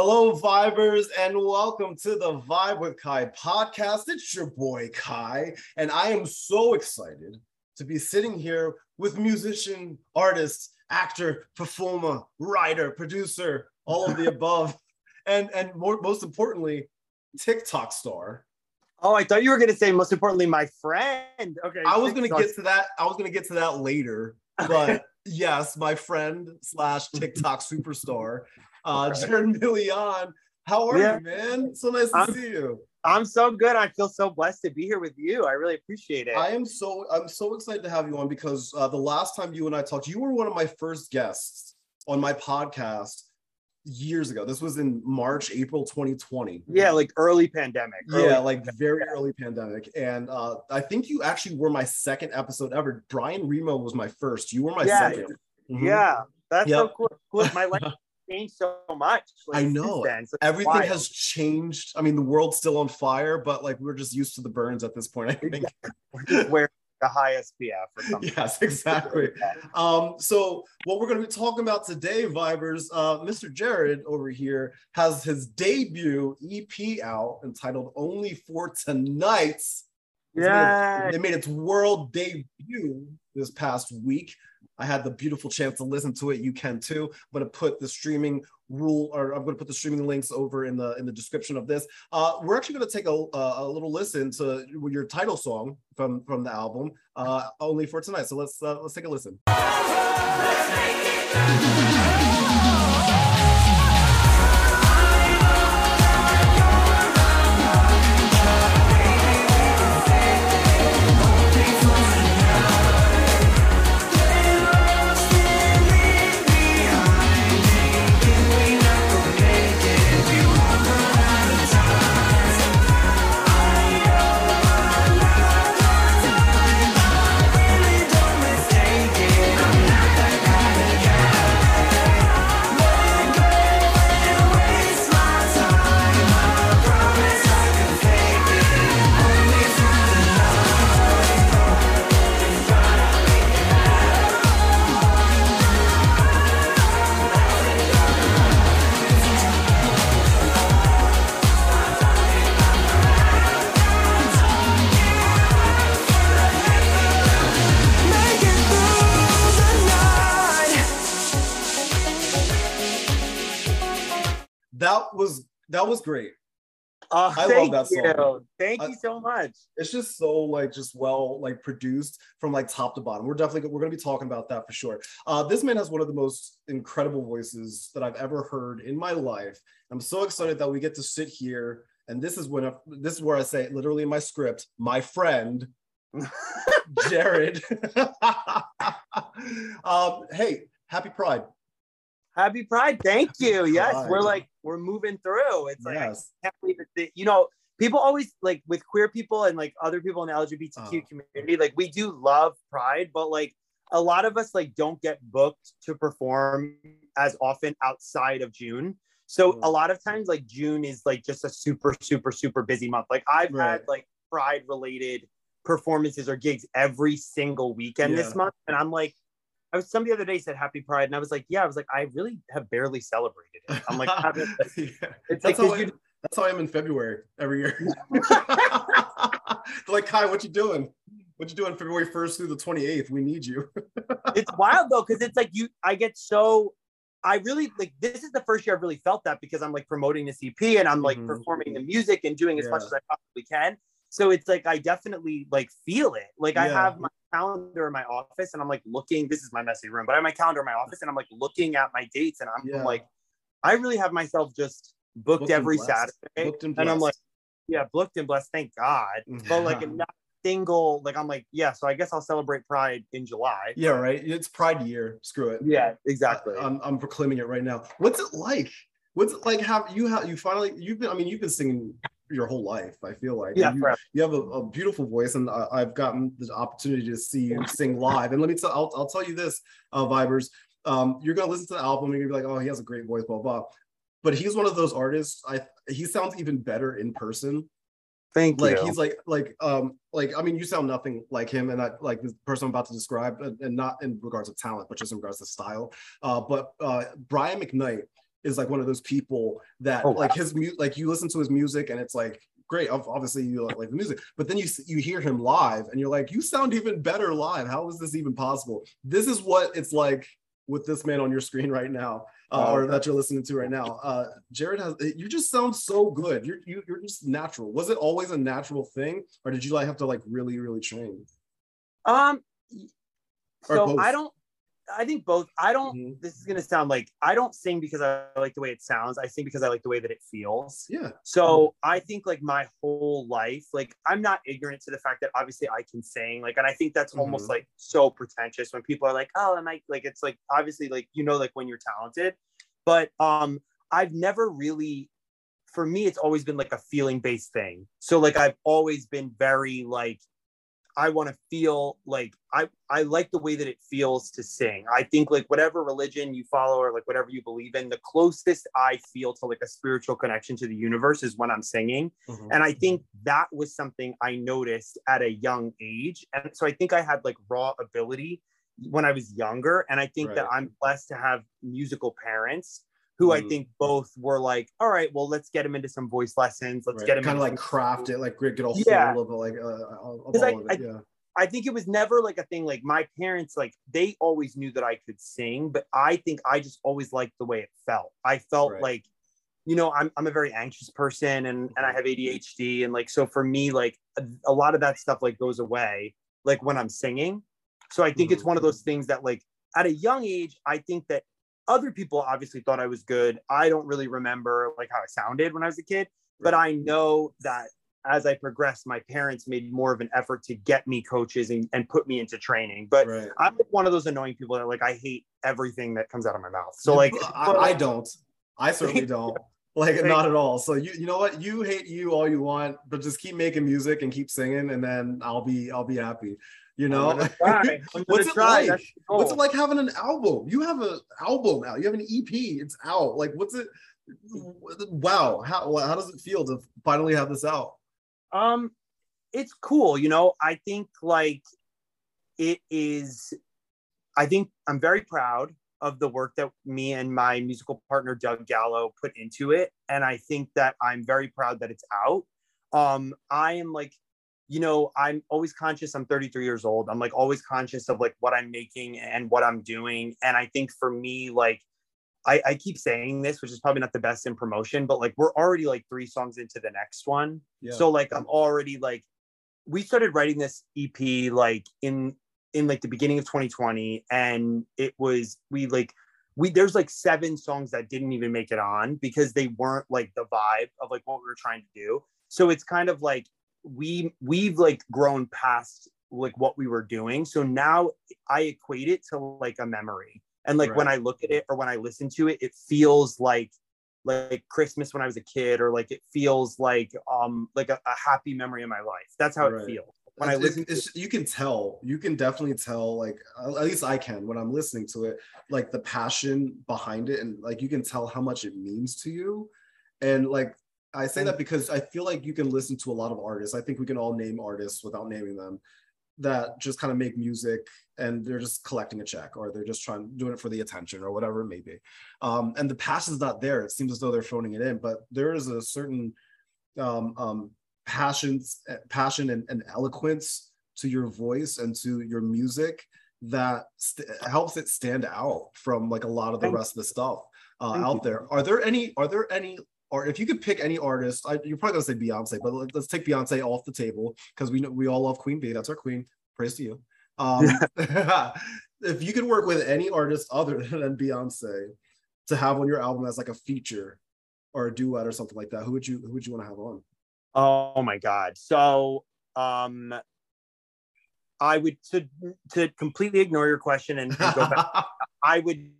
Hello, Vibers, and welcome to the Vibe with Ky podcast. It's your boy Ky, and I am so excited to be sitting here with musician, artist, actor, performer, writer, producer, all of the above, and and more, most importantly, TikTok star. Oh, I thought you were going to say most importantly, my friend. Okay, I was going to get to that. I was going to get to that later, but yes, my friend slash TikTok superstar, uh, Jared Milian. How are Yeah. you, man? So nice to I'm- see you. I'm so good. I feel so blessed to be here with you. I really appreciate it. I am so I'm so excited to have you on because uh, the last time you and I talked, you were one of my first guests on my podcast years ago. This was in March, April 2020. yeah, like early pandemic. early- Yeah, like very early pandemic. And uh, I think you actually were my second episode ever. Brian Remo was my first. You were my Yeah. second. Mhm. yeah. That's so cool. cool. My life changed so much. I since know. then. So Everything wild. has changed. I mean, the world's still on fire, but like we're just used to the burns at this point. I think. We're just wearing a high SPF or something. yes, exactly. Um, so what we're going to be talking about today, Vibers, uh, Mr. Jared over here has his debut EP out entitled "Only for Tonight." It's made- Yeah. it made its world debut this past week. I had the beautiful chance to listen to it. You can too. I'm going to put the streaming rule, or I'm going to put the streaming links over in the in the description of this. Uh, we're actually going to take a, a, little listen to your title song from from the album, uh, only for tonight. So let's uh, let's take a listen. That was great. Oh, I love thank that you. song. Thank I- you so much. It's just so like just well like produced from like top to bottom. We're definitely we're gonna be talking about that for sure. Uh, this man has one of the most incredible voices that I've ever heard in my life. I'm so excited that we get to sit here. And this is when I, this is where I say literally in my script, my friend Jared. um, hey, happy Pride. Happy Pride. Thank you. Yes, we're like we're moving through. It's like I can't believe it. You know, people always like with queer people and like other people in the LGBTQ Uh-huh. community, like we do love Pride, but like a lot of us like don't get booked to perform as often outside of June. So Mhm. a lot of times, like June is like just a super, super, super busy month. Like I've Right. had like Pride related performances or gigs every single weekend Yeah. this month, and I'm like. I was somebody the other day said Happy Pride, and I was like, yeah, I was like, I really have barely celebrated it. I'm like, Yeah. it's That's like, how, I, you- that's how I am in February every year. Like, Ky, what you doing? What you doing February 1st through the 28th? We need you. it's wild though, because it's like you, I get so, I really like. This is the first year I've really felt that because I'm like promoting this EP and I'm like Mhm. performing the music and doing as much as I possibly can. So it's like I definitely like feel it. Like I have my calendar in my office and I'm like looking. This is my messy room, but I have my calendar in my office and I'm like looking at my dates and I'm Yeah. like, I really have myself just booked, Booked every. Saturday, Booked and and I'm like, yeah, booked and blessed. Thank God. Mm-hmm. But like not a single, like I'm like, yeah. So I guess I'll celebrate Pride in July. yeah, right. It's Pride year. Screw it. Yeah, exactly. I, am I'm proclaiming it right now. What's it like? What's it like? Have you have you finally? You've been. I mean, you've been singing your whole life. I feel like. yeah, You, you have a, a beautiful voice, and I, I've gotten the opportunity to see you sing live. And let me tell, I'll, I'll tell you this, uh, Vibers. Um, you're gonna listen to the album, and you're gonna be like, oh, he has a great voice, blah blah. But he's one of those artists. I he sounds even better in person. Thank Like you. he's like like um like I mean, you sound nothing like him, and I like the person I'm about to describe, and, and not in regards of talent, but just in regards to style. Uh, but uh, Brian McKnight is like one of those people that Oh, wow. like his mu- like you listen to his music and it's like great. Obviously, you like, like the music, but then you you hear him live and you're like, you sound even better live. How is this even possible? This is what it's like with this man on your screen right now, uh, Oh, or that you're listening to right now. Uh, Jared has you just sound so good. You're you, you're just natural. Was it always a natural thing, or did you like have to like really really train? Um, so. I don't. I think both. I don't. Mhm. This is gonna sound like I don't sing because I like the way it sounds. I sing because I like the way that it feels. Yeah. So I think like my whole life, like I'm not ignorant to the fact that obviously I can sing. Like, and I think that's almost Mhm. like so pretentious when people are like, "Oh, am I?" Like, it's like obviously like you know like when you're talented, but um, I've never really. For me, it's always been like a feeling based thing. So like I've always been very like I want to feel like I I like the way that it feels to sing. I think like whatever religion you follow or like whatever you believe in, the closest I feel to like a spiritual connection to the universe is when I'm singing. Mhm. And I think that was something I noticed at a young age. And so I think I had like raw ability when I was younger. And I think that I'm blessed to have musical parents who I Mm. think both were like, all right, well, let's get him into some voice lessons. Let's get him kind of like craft it, like get a hold Yeah. of it, like uh, I- all it. yeah. I think it was never like a thing like my parents like they always knew that I could sing, but I think I just always liked the way it felt. I felt Right. like you know, I'm I'm a very anxious person and and I have ADHD and like so for me like a, a lot of that stuff like goes away like when I'm singing. So I think it's Mhm. one of those things that like at a young age I think that other people obviously thought I was good. I don't really remember like how I sounded when I was a kid, but I know that as I progressed, my parents made more of an effort to get me coaches and, and put me into training. But right. I'm one of those annoying people that like I hate everything that comes out of my mouth. So like I, I don't. I certainly don't. Like not at all. So you you know what? You hate you all you want, but just keep making music and keep singing, and then I'll be I'll be happy. You know. I'm gonna try. I'm gonna What's it try. like? That's the goal. What's it like having an album? You have an album out. You have an EP. It's out. Like what's it? Wow. How how does it feel to finally have this out? Um, it's cool. You know, I think like it is. I think I'm very proud of the work that me and my musical partner Doug Gallo put into it, and I think that I'm very proud that it's out. Um, I am like, you know, I'm always conscious. I'm 33 years old. I'm like always conscious of like what I'm making and what I'm doing, and I think for me, like. I, I keep saying this, which is probably not the best in promotion, but like we're already like three songs into the next one. Yeah. So like I'm already like we started writing this EP like in in like the beginning of 2020 and it was we like we there's like seven songs that didn't even make it on because they weren't like the vibe of like what we were trying to do. So it's kind of like we we've like grown past like what we were doing. So now I equate it to like a memory. And like when I look at it or when I listen to it, it feels like like Christmas when I was a kid, or like it feels like um like a, a happy memory in my life. That's how Right. it feels. When I It's- listen to it's, you can tell you can definitely tell like at least i can when i'm listening to it like the passion behind it and like you can tell how much it means to you and like i say that because i feel like you can listen to a lot of artists. I think we can all name artists without naming them that just kind of make music and they're just collecting a check or they're just trying doing it for the attention or whatever it may be. Um, and the passion's not there. It seems as though they're phoning it in but there is a certain um, um, passions passion and, and eloquence to your voice and to your music that st- helps it stand out from like a lot of the Thank rest of the stuff uh, out you. there. Are there any are there any or if you could pick any artist I, you're probably gonna say beyonce but let, us take beyonce off the table because we know we all love queen bee that's our queen praise to you um, if you could work with any artist other than beyonce to have on your album as like a feature or a duet or something like that who would you who would you want to have on Oh my god. So um I would to to completely ignore your question and, and go back. I would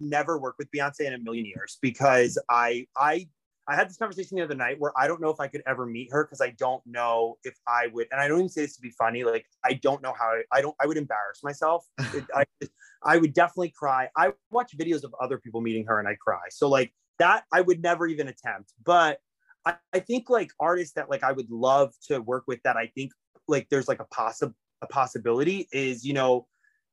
never work with Beyonce in a million years because I I I had this conversation the other night where I don't know if I could ever meet her because I don't know if I would, and I don't even say this to be funny. Like I don't know how I, I don't I would embarrass myself. It, I I would definitely cry. I watch videos of other people meeting her and I cry. So like that I would never even attempt. But I, I think like artists that like I would love to work with that I think like there's like a possible a possibility is you know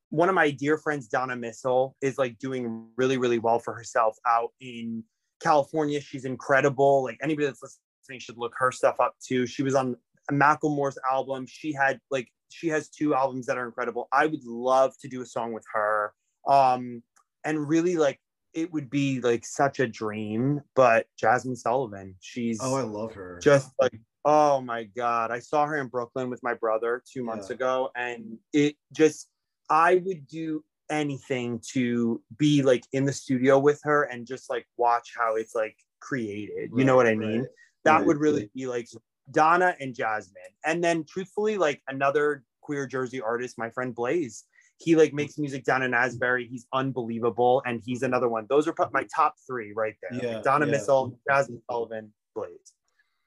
one of my dear friends, Donna Missal, is like doing really, really well for herself out in California. She's incredible. Like anybody that's listening should look her stuff up too. She was on Macklemore's album. She had like she has two albums that are incredible. I would love to do a song with her. Um, and really like it would be like such a dream. But Jazmine Sullivan, she's oh, I love her. Just like oh my god, I saw her in Brooklyn with my brother two months yeah. ago, and it just I would do anything to be like in the studio with her and just like watch how it's like created. You know what I mean? Right. That right. would really be like Donna and Jazmine. And then truthfully, like another queer Jersey artist, my friend Blaze. He like makes music down in Asbury. He's unbelievable, and he's another one. Those are my top three right there. Yeah, like Donna yeah. Missal, Jazmine Sullivan, Blaze.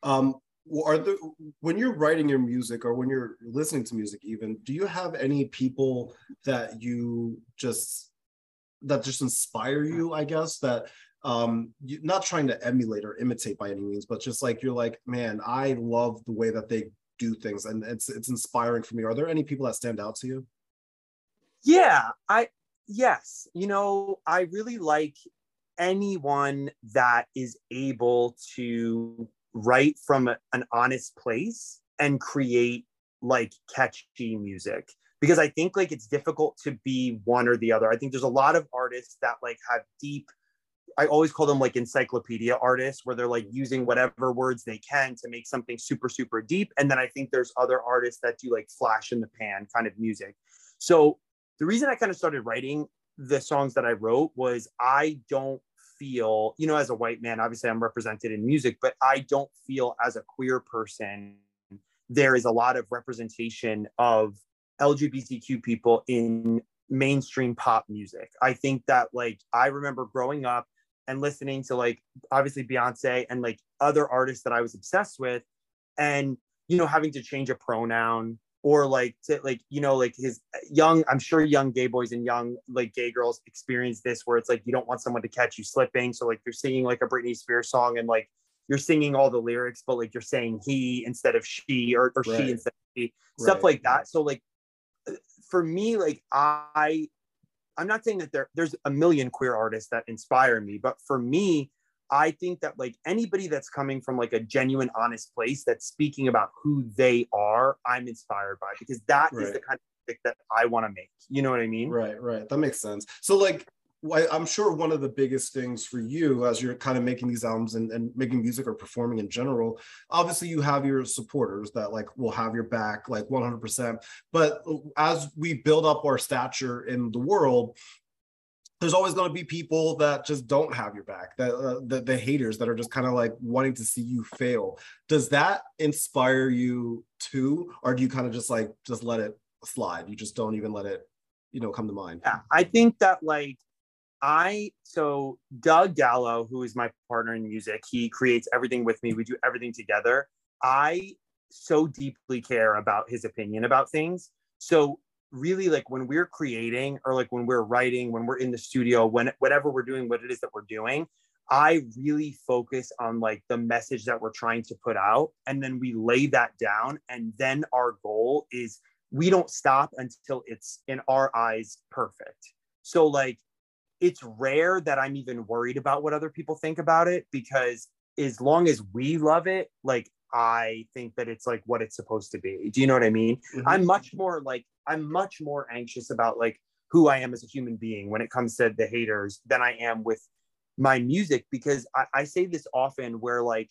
Um, are there when you're writing your music or when you're listening to music, even do you have any people that you just that just inspire you? I guess that um you, not trying to emulate or imitate by any means, but just like you're like, man, I love the way that they do things and it's it's inspiring for me are there any people that stand out to you yeah i yes you know i really like anyone that is able to write from a, an honest place and create like catchy music because i think like it's difficult to be one or the other i think there's a lot of artists that like have deep I always call them like encyclopedia artists where they're like using whatever words they can to make something super, super deep. And then I think there's other artists that do like flash in the pan kind of music. So the reason I kind of started writing the songs that I wrote was I don't feel, you know, as a white man, obviously I'm represented in music, but I don't feel as a queer person, there is a lot of representation of LGBTQ people in mainstream pop music. I think that like I remember growing up and listening to like obviously Beyonce and like other artists that I was obsessed with, and you know having to change a pronoun or like to like you know like his young i'm sure young gay boys and young like gay girls experience this where it's like you don't want someone to catch you slipping so like you're singing like a britney spears song and like you're singing all the lyrics but like you're saying he instead of she or, or right. she instead of he stuff right. like that so like uh, for me like i I'm not saying that there there's a million queer artists that inspire me, but for me, I think that like anybody that's coming from like a genuine, honest place that's speaking about who they are, I'm inspired by because that right. is the kind of music that I want to make. You know what I mean? Right, right. That makes sense. So like I'm sure one of the biggest things for you as you're kind of making these albums and, and making music or performing in general, obviously you have your supporters that like will have your back like 100%. But as we build up our stature in the world, there's always going to be people that just don't have your back that uh, the, the haters that are just kind of like wanting to see you fail does that inspire you too or do you kind of just like just let it slide you just don't even let it you know come to mind yeah i think that like I so Doug Gallo, who is my partner in music, he creates everything with me. We do everything together. I so deeply care about his opinion about things. So really like when we're creating or like when we're writing, when we're in the studio, when whatever we're doing, what it is that we're doing, I really focus on like the message that we're trying to put out and then we lay that down and then our goal is we don't stop until it's in our eyes perfect. So like it's rare that I'm even worried about what other people think about it because as long as we love it, like I think that it's like what it's supposed to be. Do you know what I mean? Mm-hmm. I'm much more like I'm much more anxious about like who I am as a human being when it comes to the haters than I am with my music because I, I say this often where like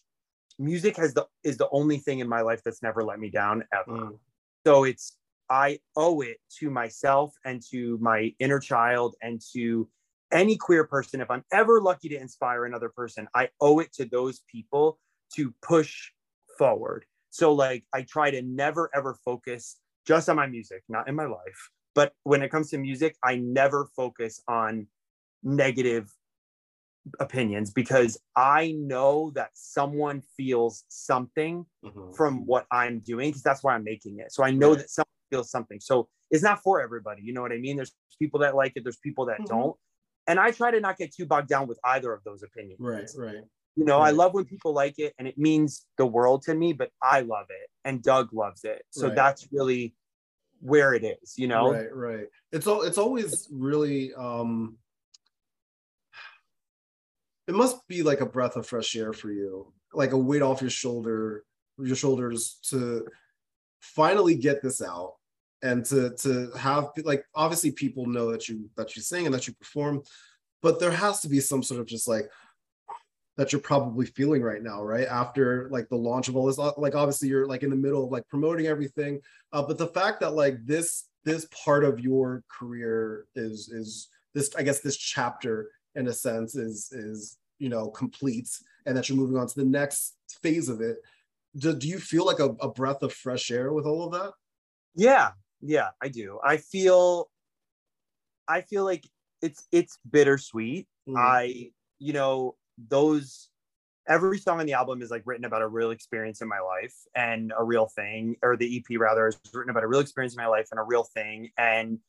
music has the is the only thing in my life that's never let me down ever. Mm. So it's I owe it to myself and to my inner child and to any queer person, if I'm ever lucky to inspire another person, I owe it to those people to push forward. So, like, I try to never ever focus just on my music, not in my life. But when it comes to music, I never focus on negative opinions because I know that someone feels something mm-hmm. from what I'm doing because that's why I'm making it. So I know right. that someone feels something. So it's not for everybody. You know what I mean? There's people that like it, there's people that mm-hmm. don't and I try to not get too bogged down with either of those opinions. Right, right. You know, right. I love when people like it and it means the world to me, but I love it and Doug loves it. So right. that's really where it is, you know? Right, right. It's all it's always really um it must be like a breath of fresh air for you, like a weight off your shoulder, your shoulders to finally get this out and to to have like obviously people know that you that you sing and that you perform, but there has to be some sort of just like that you're probably feeling right now, right? After like the launch of all this, like obviously you're like in the middle of like promoting everything, uh, but the fact that like this this part of your career is is this I guess this chapter in a sense is is you know complete, and that you're moving on to the next phase of it. Do, do you feel like a, a breath of fresh air with all of that? Yeah, yeah, I do. I feel, I feel like it's it's bittersweet. Mm. I you know those every song on the album is like written about a real experience in my life and a real thing or the ep rather is written about a real experience in my life and a real thing. And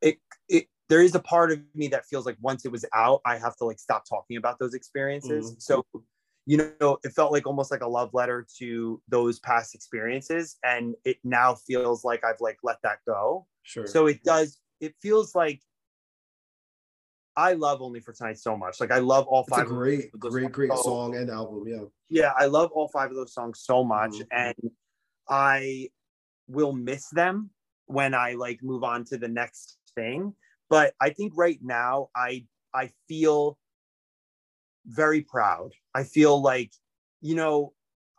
it it there is a part of me that feels like once it was out i have to like stop talking about those experiences. Mm. so you know it felt like almost like a love letter to those past experiences and it now feels like i've like let that go. Sure. So it does it feels like I love Only for Tonight so much. Like I love all five. It's a great, great, great so, song and album. Yeah. Yeah, I love all five of those songs so much, mm-hmm. and I will miss them when I like move on to the next thing. But I think right now I I feel very proud. I feel like, you know,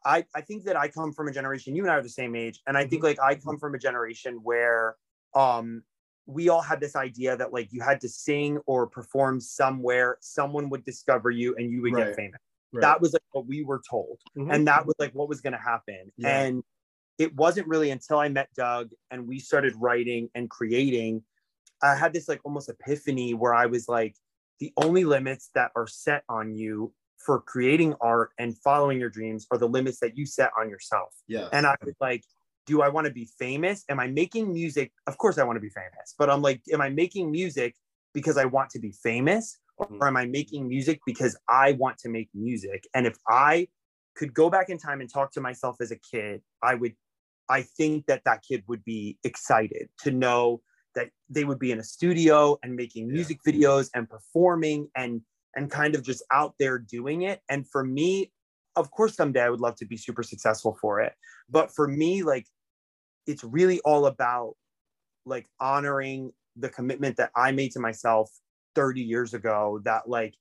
I I think that I come from a generation. You and I are the same age, and I think mm-hmm. like I come from a generation where um we all had this idea that like you had to sing or perform somewhere, someone would discover you and you would right. get famous. Right. That was like what we were told. Mm-hmm. And that was like what was going to happen. Yeah. And it wasn't really until I met Doug and we started writing and creating, I had this like almost epiphany where I was like, the only limits that are set on you for creating art and following your dreams are the limits that you set on yourself. Yeah. And I was like, do I want to be famous? Am I making music? Of course, I want to be famous, but I'm like, am I making music because I want to be famous? Or mm-hmm. am I making music because I want to make music? And if I could go back in time and talk to myself as a kid, I would, I think that that kid would be excited to know that they would be in a studio and making music yeah. videos and performing and and kind of just out there doing it. And for me, of course someday i would love to be super successful for it but for me like it's really all about like honoring the commitment that i made to myself 30 years ago that like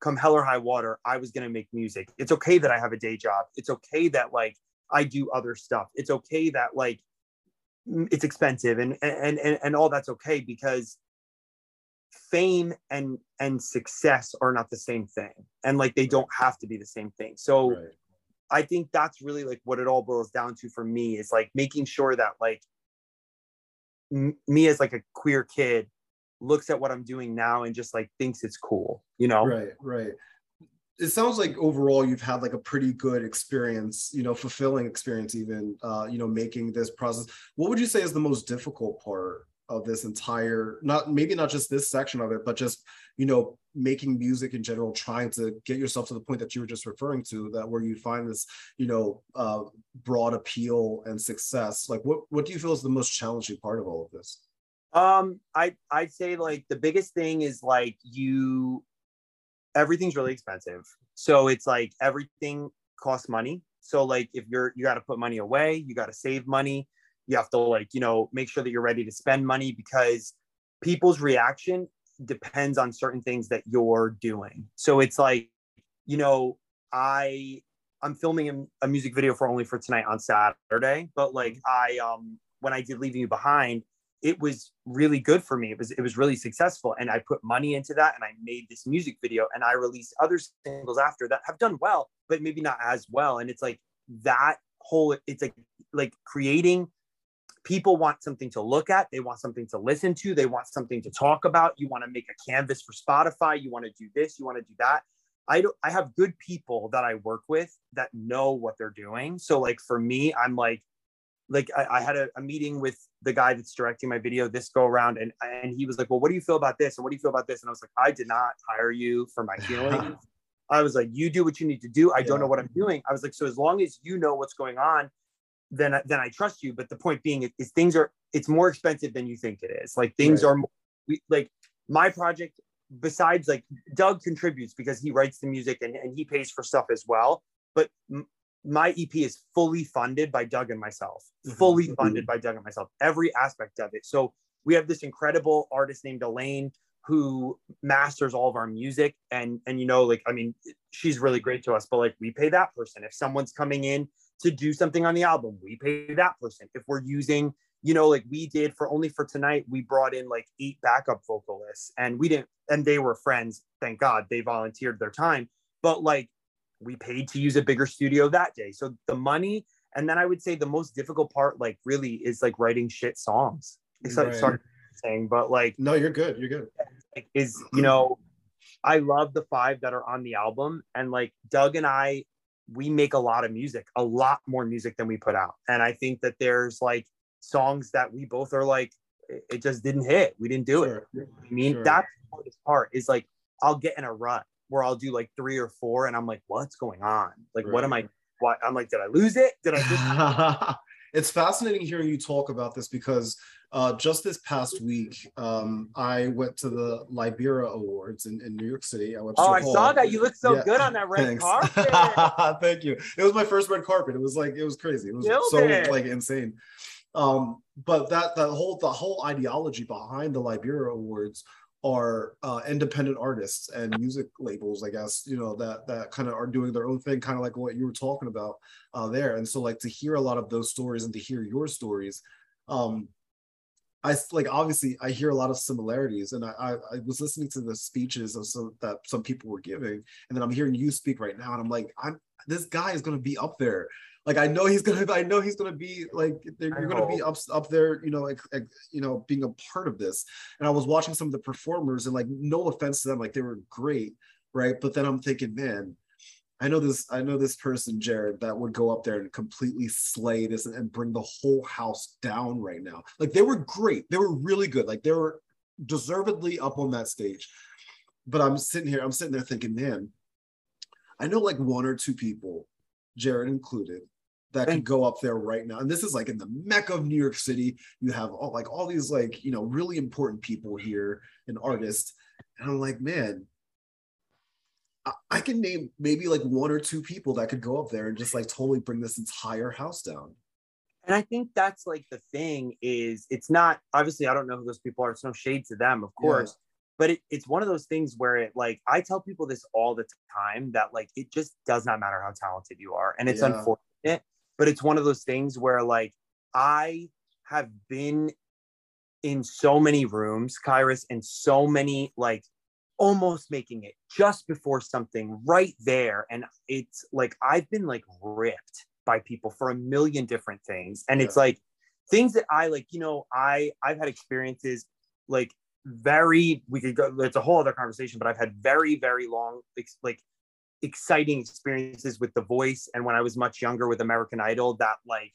come hell or high water i was going to make music. It's okay that i have a day job. It's okay that like i do other stuff. It's okay that like it's expensive and and and, and all that's okay because fame and and success are not the same thing. And like they don't have to be the same thing. So right. i think that's really like what it all boils down to for me is like making sure that like m- me as like a queer kid looks at what i'm doing now and just like thinks it's cool you know? Right right. It sounds like overall you've had like a pretty good experience you know fulfilling experience even uh you know making this process. What would you say is the most difficult part of this entire not maybe not just this section of it but just you know making music in general trying to get yourself to the point that you were just referring to that where you find this you know uh, broad appeal and success. Like what what do you feel is the most challenging part of all of this? Um i i'd say like the biggest thing is like you everything's really expensive. So it's like everything costs money. So like if you're you got to put money away you got to save money you have to like you know make sure that you're ready to spend money because people's reaction depends on certain things that you're doing. So it's like you know i i'm filming a, music video for only for tonight on saturday but like i um when i did leaving you behind it was really good for me. It was it was really successful and i put money into that and i made this music video and i released other singles after that have done well but maybe not as well. And it's like that whole it's like like creating people want something to look at they want something to listen to they want something to talk about. You want to make a canvas for spotify you want to do this you want to do that. I don't i have good people that i work with that know what they're doing. So like for me i'm like like I, I had a, a, meeting with the guy that's directing my video this go around and and he was like well what do you feel about this and what do you feel about this? And i was like i did not hire you for my feelings. I was like you do what you need to do. I yeah. don't know what i'm doing. I was like so as long as you know what's going on then then I trust you. But the point being is, things are it's more expensive than you think it is. Like things Right. are more, we like my project besides like Doug contributes because he writes the music and, and he pays for stuff as well. But m- my EP is fully funded by Doug and myself, Mhm. fully funded by Doug and myself, every aspect of it. So we have this incredible artist named Elaine who masters all of our music. And, and, you know, like, I mean, she's really great to us, but like we pay that person. If someone's coming in to do something on the album, we pay that person. If we're using, you know, like we did for only for tonight, we brought in like eight backup vocalists and we didn't, and they were friends. Thank God they volunteered their time. But like we paid to use a bigger studio that day. So the money, and then I would say the most difficult part, like really, is like writing shit songs. Except, Right. sorry, saying, but like, No, you're good. You're good. like is you know, I love the five that are on the album, and like Doug and I, we make a lot of music, a lot more music than we put out, and I think that there's like songs that we both are like, it just didn't hit. We didn't do it. I mean, Sure. that's the hardest part is like I'll get in a rut where I'll do like three or four, and I'm like, what's going on? Like, what am I? Why? I'm like, did I lose it? Did I just? it's fascinating hearing you talk about this because uh, just this past week, um, I went to the Libera Awards in, in New York City. I went to oh, I hall. saw that. You look so Yeah, good on that red Thanks. carpet. Thank you. It was my first red carpet. It was like it was crazy. It was Killed so it. like insane. Um, but that that whole the whole ideology behind the Libera Awards are uh, independent artists and music labels, I guess, you know, that that kind of are doing their own thing, kind of like what you were talking about uh, there. And so, like to hear a lot of those stories and to hear your stories, um, I like obviously I hear a lot of similarities, and I I, I was listening to the speeches of some that some people were giving, and then I'm hearing you speak right now, and I'm like, I'm this guy is gonna be up there. Like I know he's gonna, I know he's gonna be like you're gonna be up up there, you know, like, like, you know, being a part of this. And I was watching some of the performers, and like, no offense to them, like they were great, right? But then I'm thinking, man, I know this, I know this person, Jared, that would go up there and completely slay this and, and bring the whole house down right now. Like they were great, they were really good, like they were deservedly up on that stage. But I'm sitting here, I'm sitting there thinking, man, I know like one or two people, Jared included, that could go up there right now. And this is like in the mecca of New York City. You have all like all these like, you know, really important people here and artists. And I'm like, man, I, can name maybe like one or two people that could go up there and just like totally bring this entire house down. And I think that's like the thing is it's not obviously I don't know who those people are. It's no shade to them, of Yeah. course. But it, it's one of those things where it like I tell people this all the time that like it just does not matter how talented you are. And it's Yeah. unfortunate, but it's one of those things where like I have been in so many rooms, Kairos, and so many like almost making it just before something right there. And it's like I've been like ripped by people for a million different things. And it's like things that I like, you know, I I've had experiences like very we could go it's a whole other conversation, but I've had very, very long like exciting experiences with the voice and when I was much younger with American Idol that like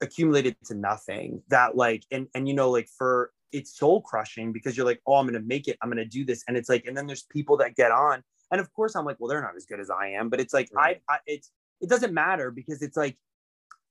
accumulated to nothing that like and and you know like for it's soul crushing because you're like oh i'm gonna make it i'm gonna do this and it's like and then there's people that get on and of course i'm like well they're not as good as i am but it's like Right. I, I it's it doesn't matter because it's like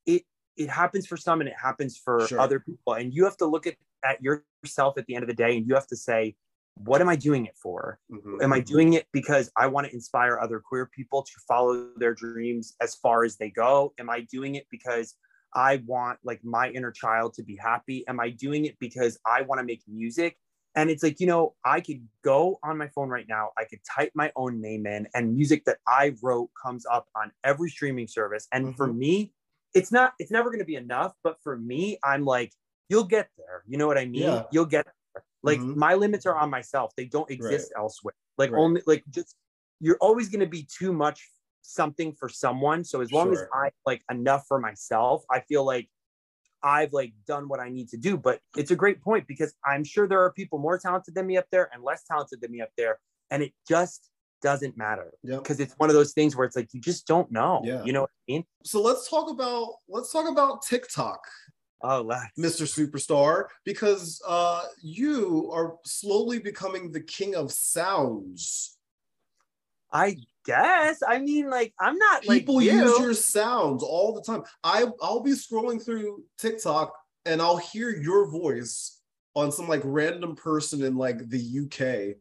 it it happens for some and it happens for Sure. other people and you have to look at at yourself at the end of the day and you have to say what am i doing it for Mhm. am I doing it because I want to inspire other queer people to follow their dreams as far as they go? Am I doing it because I want like my inner child to be happy? Am I doing it because I want to make music? And it's like, you know, I could go on my phone right now, I could type my own name in, and music that I wrote comes up on every streaming service. And for Mhm. me, it's not, it's never going to be enough. But for me, I'm like, you'll get there. You know what I mean? Yeah. You'll get there. Like Mhm. my limits are on myself, they don't exist elsewhere like Right. only like just you're always going to be too much something for someone so as long as i like enough for myself i feel like i've like done what i need to do but it's a great point because i'm sure there are people more talented than me up there and less talented than me up there and it just doesn't matter Yep. because it's one of those things where it's like you just don't know Yeah. you know what i mean So let's talk about let's talk about TikTok. oh let's. Mr. Superstar, because uh, you are slowly becoming the king of sounds. i guess i mean like i'm not People like you. use your sounds all the time. I I'll be scrolling through TikTok and I'll hear your voice on some like random person in like the UK.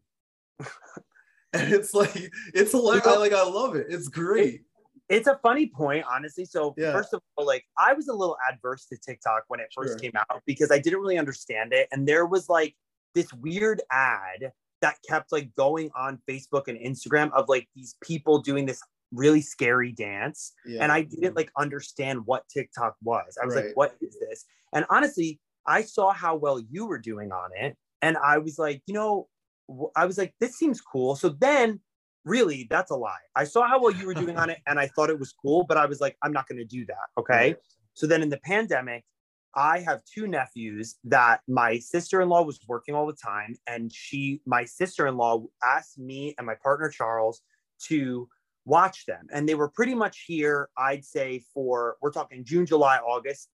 and it's like it's like I like I love it. It's great. It's a funny point, honestly. So Yeah. first of all, like I was a little adverse to TikTok when it first Sure. came out because I didn't really understand it. And there was like this weird ad that kept like going on Facebook and Instagram of like these people doing this really scary dance. Yeah. and I didn't like understand what TikTok was. I was Right. like, what is this? And honestly, I saw how well you were doing on it. And I was like, you know, I was like, this seems cool. So then, really, that's a lie. I saw how well you were doing on it and I thought it was cool, but I was like, I'm not going to do that. Okay. Right. So then in the pandemic, I have two nephews that my sister in law was working all the time. And she, my sister in law, asked me and my partner, Charles, to watch them. And they were pretty much here, I'd say, for we're talking June, July, August,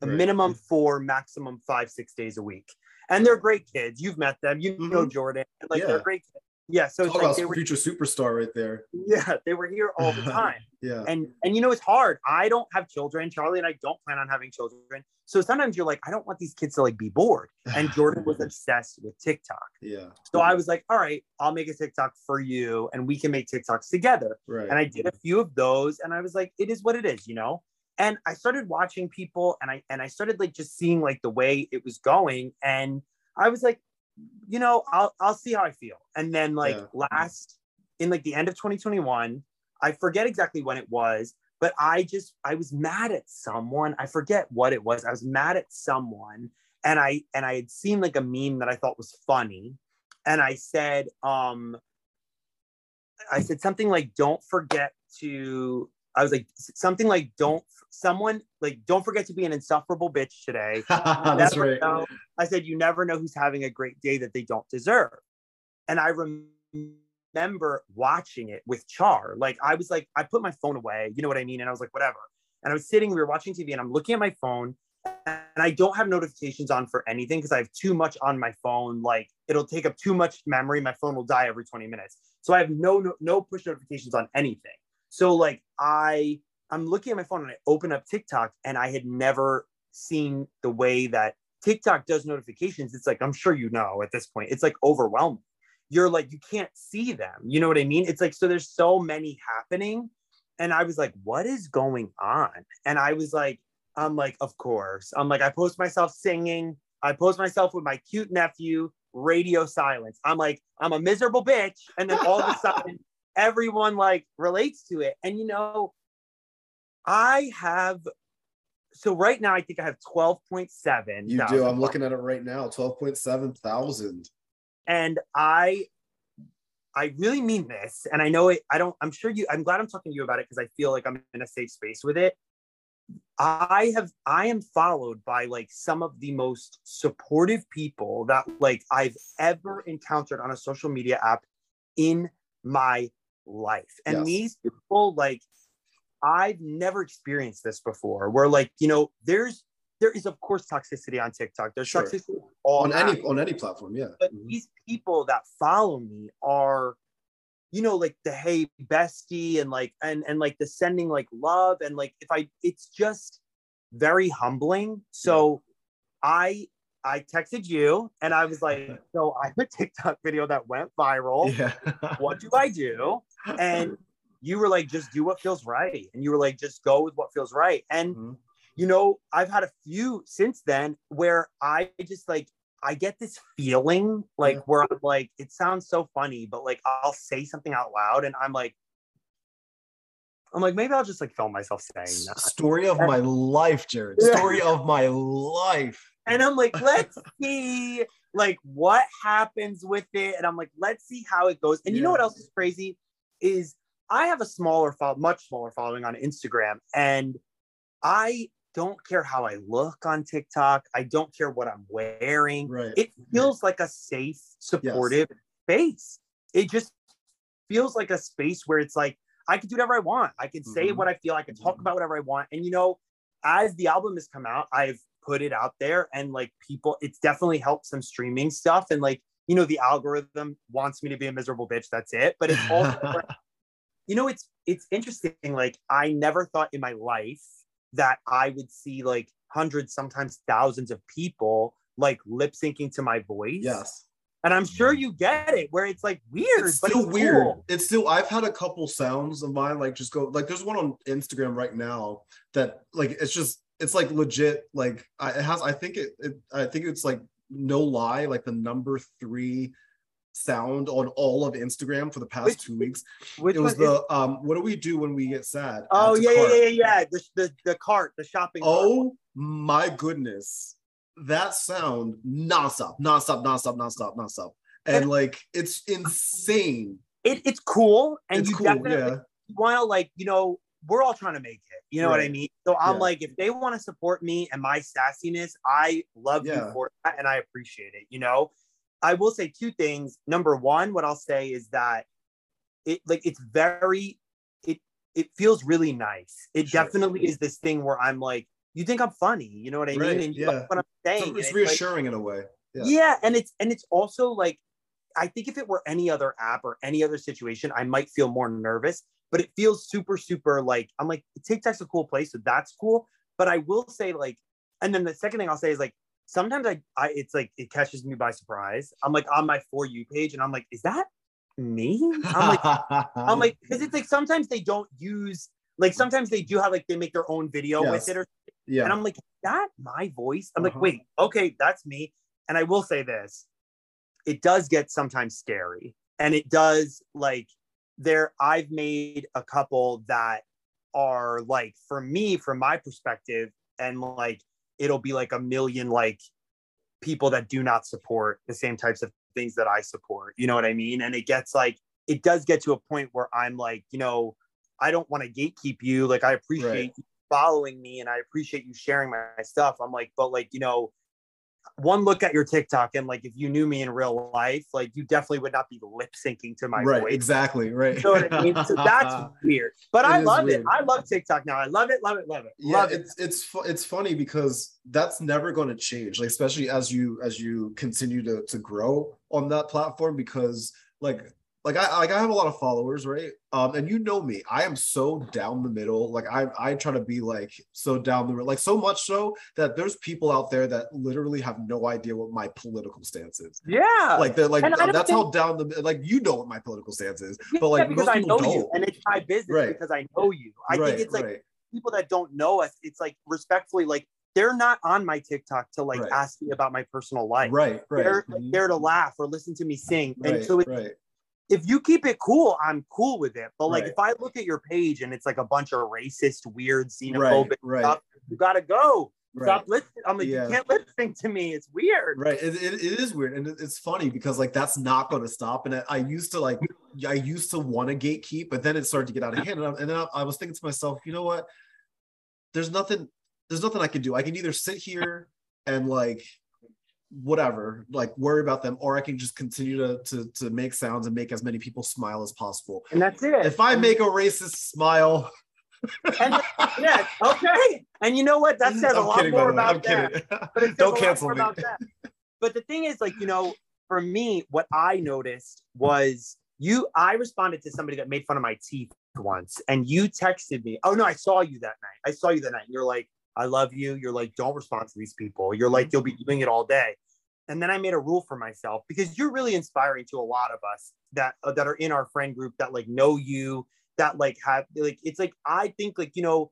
a Right. minimum four, maximum five, six days a week. And they're great kids. You've met them, you know mm-hmm. Jordan. Like Yeah. they're great kids. Yeah. So it's Talk like about they were future superstar right there. yeah, they were here all the time Yeah. and and you know it's hard i don't have children charlie and i don't plan on having children so sometimes you're like i don't want these kids to like be bored and jordan was obsessed with tiktok Yeah. so i was like all right i'll make a tiktok for you and we can make tiktoks together Right. and i did a few of those and i was like it is what it is you know and i started watching people and i and i started like just seeing like the way it was going and i was like you know i'll i'll see how i feel. And then like Yeah. last in like the end of 2021 i forget exactly when it was but i just i was mad at someone. I forget what it was. I was mad at someone and i and i had seen like a meme that i thought was funny and i said um i said something like don't forget to i was like something like don't someone like don't forget to be an insufferable bitch today That's right. know- I said, you never know who's having a great day that they don't deserve. And I remember watching it with Char. Like, I was like, I put my phone away, you know what I mean? And I was like, whatever. And I was sitting, we were watching TV, and I'm looking at my phone, and I don't have notifications on for anything because I have too much on my phone. Like, it'll take up too much memory. My phone will die every 20 minutes. So I have no, no, no push notifications on anything. So, like, I, I'm looking at my phone and I open up TikTok, and I had never seen the way that TikTok does notifications. It's like, I'm sure you know at this point, it's like overwhelming. You're like, you can't see them. You know what I mean? It's like, so there's so many happening. And I was like, what is going on? And I was like, I'm like, of course. I'm like, I post myself singing. I post myself with my cute nephew, radio silence. I'm like, I'm a miserable bitch. And then all of a sudden, everyone like relates to it. And you know, I have so right now I think I have 12.7. You do. I'm looking at it right now. 12.7 thousand. and I I really mean this. And I know it, I don't, I'm sure you, I'm glad I'm talking to you about it because I feel like I'm in a safe space with it. I have, I am followed by like some of the most supportive people that like I've ever encountered on a social media app in my life. And Yes. these people, like, I've never experienced this before where like, you know, there's, there is of course toxicity on TikTok. There's Sure. toxicity On any on any platform, yeah. but Mhm. these people that follow me are you know like the hey bestie and like and and like the sending like love and like if i it's just very humbling so i i texted you and i was like so i have a tiktok video that went viral Yeah. what do i do and you were like just do what feels right and you were like just go with what feels right and Mhm. you know i've had a few since then where i just like i get this feeling like Yeah. where i'm like it sounds so funny but like i'll say something out loud and i'm like i'm like maybe i'll just like film myself saying that Story of my life, Jared. Yeah. Story of my life. and i'm like let's see like what happens with it and i'm like let's see how it goes and you know what else is crazy is i have a smaller follow much smaller following on instagram and i don't care how i look on tiktok. I don't care what i'm wearing. Right. it feels like a safe supportive space. It just feels like a space where it's like i can do whatever i want. I can say Mhm. what i feel. I can talk Mhm. about whatever i want. And you know as the album has come out i've put it out there and like people it's definitely helped some streaming stuff. And like you know the algorithm wants me to be a miserable bitch that's it but it's also you know it's it's interesting like i never thought in my life that i would see like hundreds, sometimes thousands of people like lip syncing to my voice. Yes. And I'm sure you get it where it's like weird, It's but still it's weird. cool. It's still I've had a couple sounds of mine like just go like there's one on Instagram right now that like it's just it's like legit like I, it has I think it, it I think it's like no lie like the number three sound on all of Instagram for the past Which- two weeks. Which it was one is- the um what do we do when we get sad? oh yeah, yeah, yeah, yeah, yeah. The, the the cart, the shopping cart. Oh my goodness. That sound nonstop, nonstop, nonstop, nonstop, nonstop. And And- like it's insane. It, it's cool, and it's you cool, definitely yeah. want to like you know we're all trying to make it. You know what I mean? So I'm Yeah. like, if they want to support me and my sassiness, I love Yeah. you for that, and I appreciate it. You know, I will say two things. Number one, what I'll say is that it like it's very it it feels really nice. It Sure. definitely is this thing where I'm like, you think I'm funny? You know what I Right, mean? And you yeah. like what I'm saying. So it's it's like- reassuring in a way. Yeah. yeah. and it's and it's also like I think if it were any other app or any other situation, I might feel more nervous. But it feels super, super like I'm like TikTok's a cool place, so that's cool. But I will say like, and then the second thing I'll say is like sometimes I, I it's like it catches me by surprise. I'm like on my for you page, and I'm like, is that me? I'm like, I'm like, because it's like sometimes they don't use like sometimes they do have like they make their own video Yes. with it or yeah. and I'm like, "Is that my voice? I'm like, Uh-huh. wait, okay, that's me. And I will say this it does get sometimes scary. And it does like there, I've made a couple that are like for me, from my perspective, and like it'll be like a million like people that do not support the same types of things that I support. You know what I mean? And it gets like it does get to a point where I'm like, you know, I don't want to gatekeep you. Like I appreciate Right. you following me and I appreciate you sharing my stuff. I'm like, but like, you know, one look at your TikTok and like if you knew me in real life, like you definitely would not be lip syncing to my right, voice. exactly. Right. You know what I mean? So that's weird. But It I love weird. it. I love TikTok now. I love it, love it, love it. yeah, love it. it's it's fu- it's funny because that's never going to change. Like especially as you as you continue to to grow on that platform because like like I like I have a lot of followers, right? Um, and you know me, I am so down the middle. Like I I try to be like so down the middle, like so much so that there's people out there that literally have no idea what my political stance is. Yeah. Like they're like that's think- how down the like you know what my political stance is, Yeah, but like because most I know you don't. and it's my business Right. because I know you. I right, think it's like right. people that don't know us, it's like respectfully, like they're not on my TikTok to like Right. ask me about my personal life. right, right. They're like, Mhm. there to laugh or listen to me sing. And right, so it, right. If you keep it cool, I'm cool with it. But like Right. if I look at your page and it's like a bunch of racist, weird, xenophobic right, stuff, you gotta go. right. Stop listening. I'm like, Yeah. you can't lip sync to me. It's weird. Right. It, it, it is weird. And it- it's funny because like that's not going to stop. And I, I used to like, I used to want to gatekeep, but then it started to get out of hand. And, I, and then I, I was thinking to myself, you know what? There's nothing, there's nothing I can do. I can either sit here and like, whatever, like worry about them, or I can just continue to, to, to make sounds and make as many people smile as possible. And that's it. If I make a racist smile, and yeah, okay. And you know what? That says a I'm lot kidding, more way. I'm about that. kidding. But it Don't a cancel me. about that. But the thing is, like, you know, for me, what I noticed was you, I responded to somebody that made fun of my teeth once, and you texted me. Oh, no, I saw you that night. I saw you that night. and You're like, I love you. You're like, don't respond to these people. You're like, you'll be doing it all day. And then I made a rule for myself because you're really inspiring to a lot of us that uh, that are in our friend group that like know you, that like have like it's like I think like you know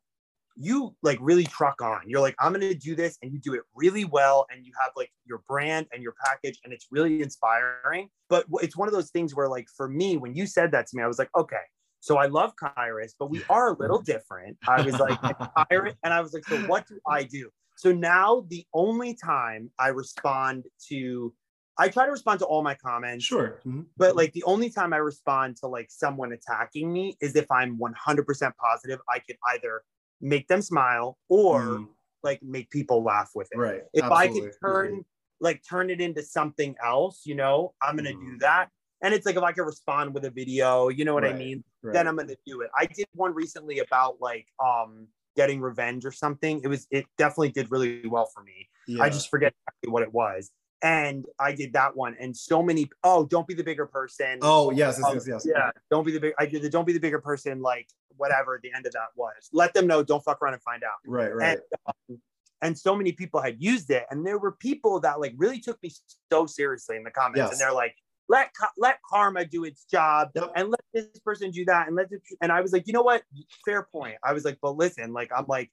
you like really truck on. You're like, I'm gonna do this, and you do it really well, and you have like your brand and your package, and it's really inspiring. But it's one of those things where, like, for me, when you said that to me, I was like, okay, so I love Kairos, but we are a little different. I was like, Kairos, and I was like, so what do I do? So now the only time I respond to, I try to respond to all my comments, Sure. Mhm. but like the only time I respond to like someone attacking me is if I'm 100% positive I could either make them smile or Mm, like make people laugh with it. right. If I Absolutely. could turn like turn it into something else, you know, I'm gonna do Mm. that. And it's like if I could respond with a video, you know what I mean? Right. Then I'm gonna do it. I did one recently about like um getting revenge or something. It was it definitely did really well for me. Yeah. I just forget exactly what it was. And I did that one, and so many. Oh, don't be the bigger person. Oh yes, yes, Um, yes, yes. Yeah, don't be the big. I did the don't be the bigger person. Like whatever the end of that was. Let them know. Don't fuck around and find out. Right, right. And um, and so many people had used it and there were people that like really took me so seriously in the comments Yes. and they're like let let karma do its job Yep. and let this person do that and let this, and i was like you know what fair point i was like but listen like i'm like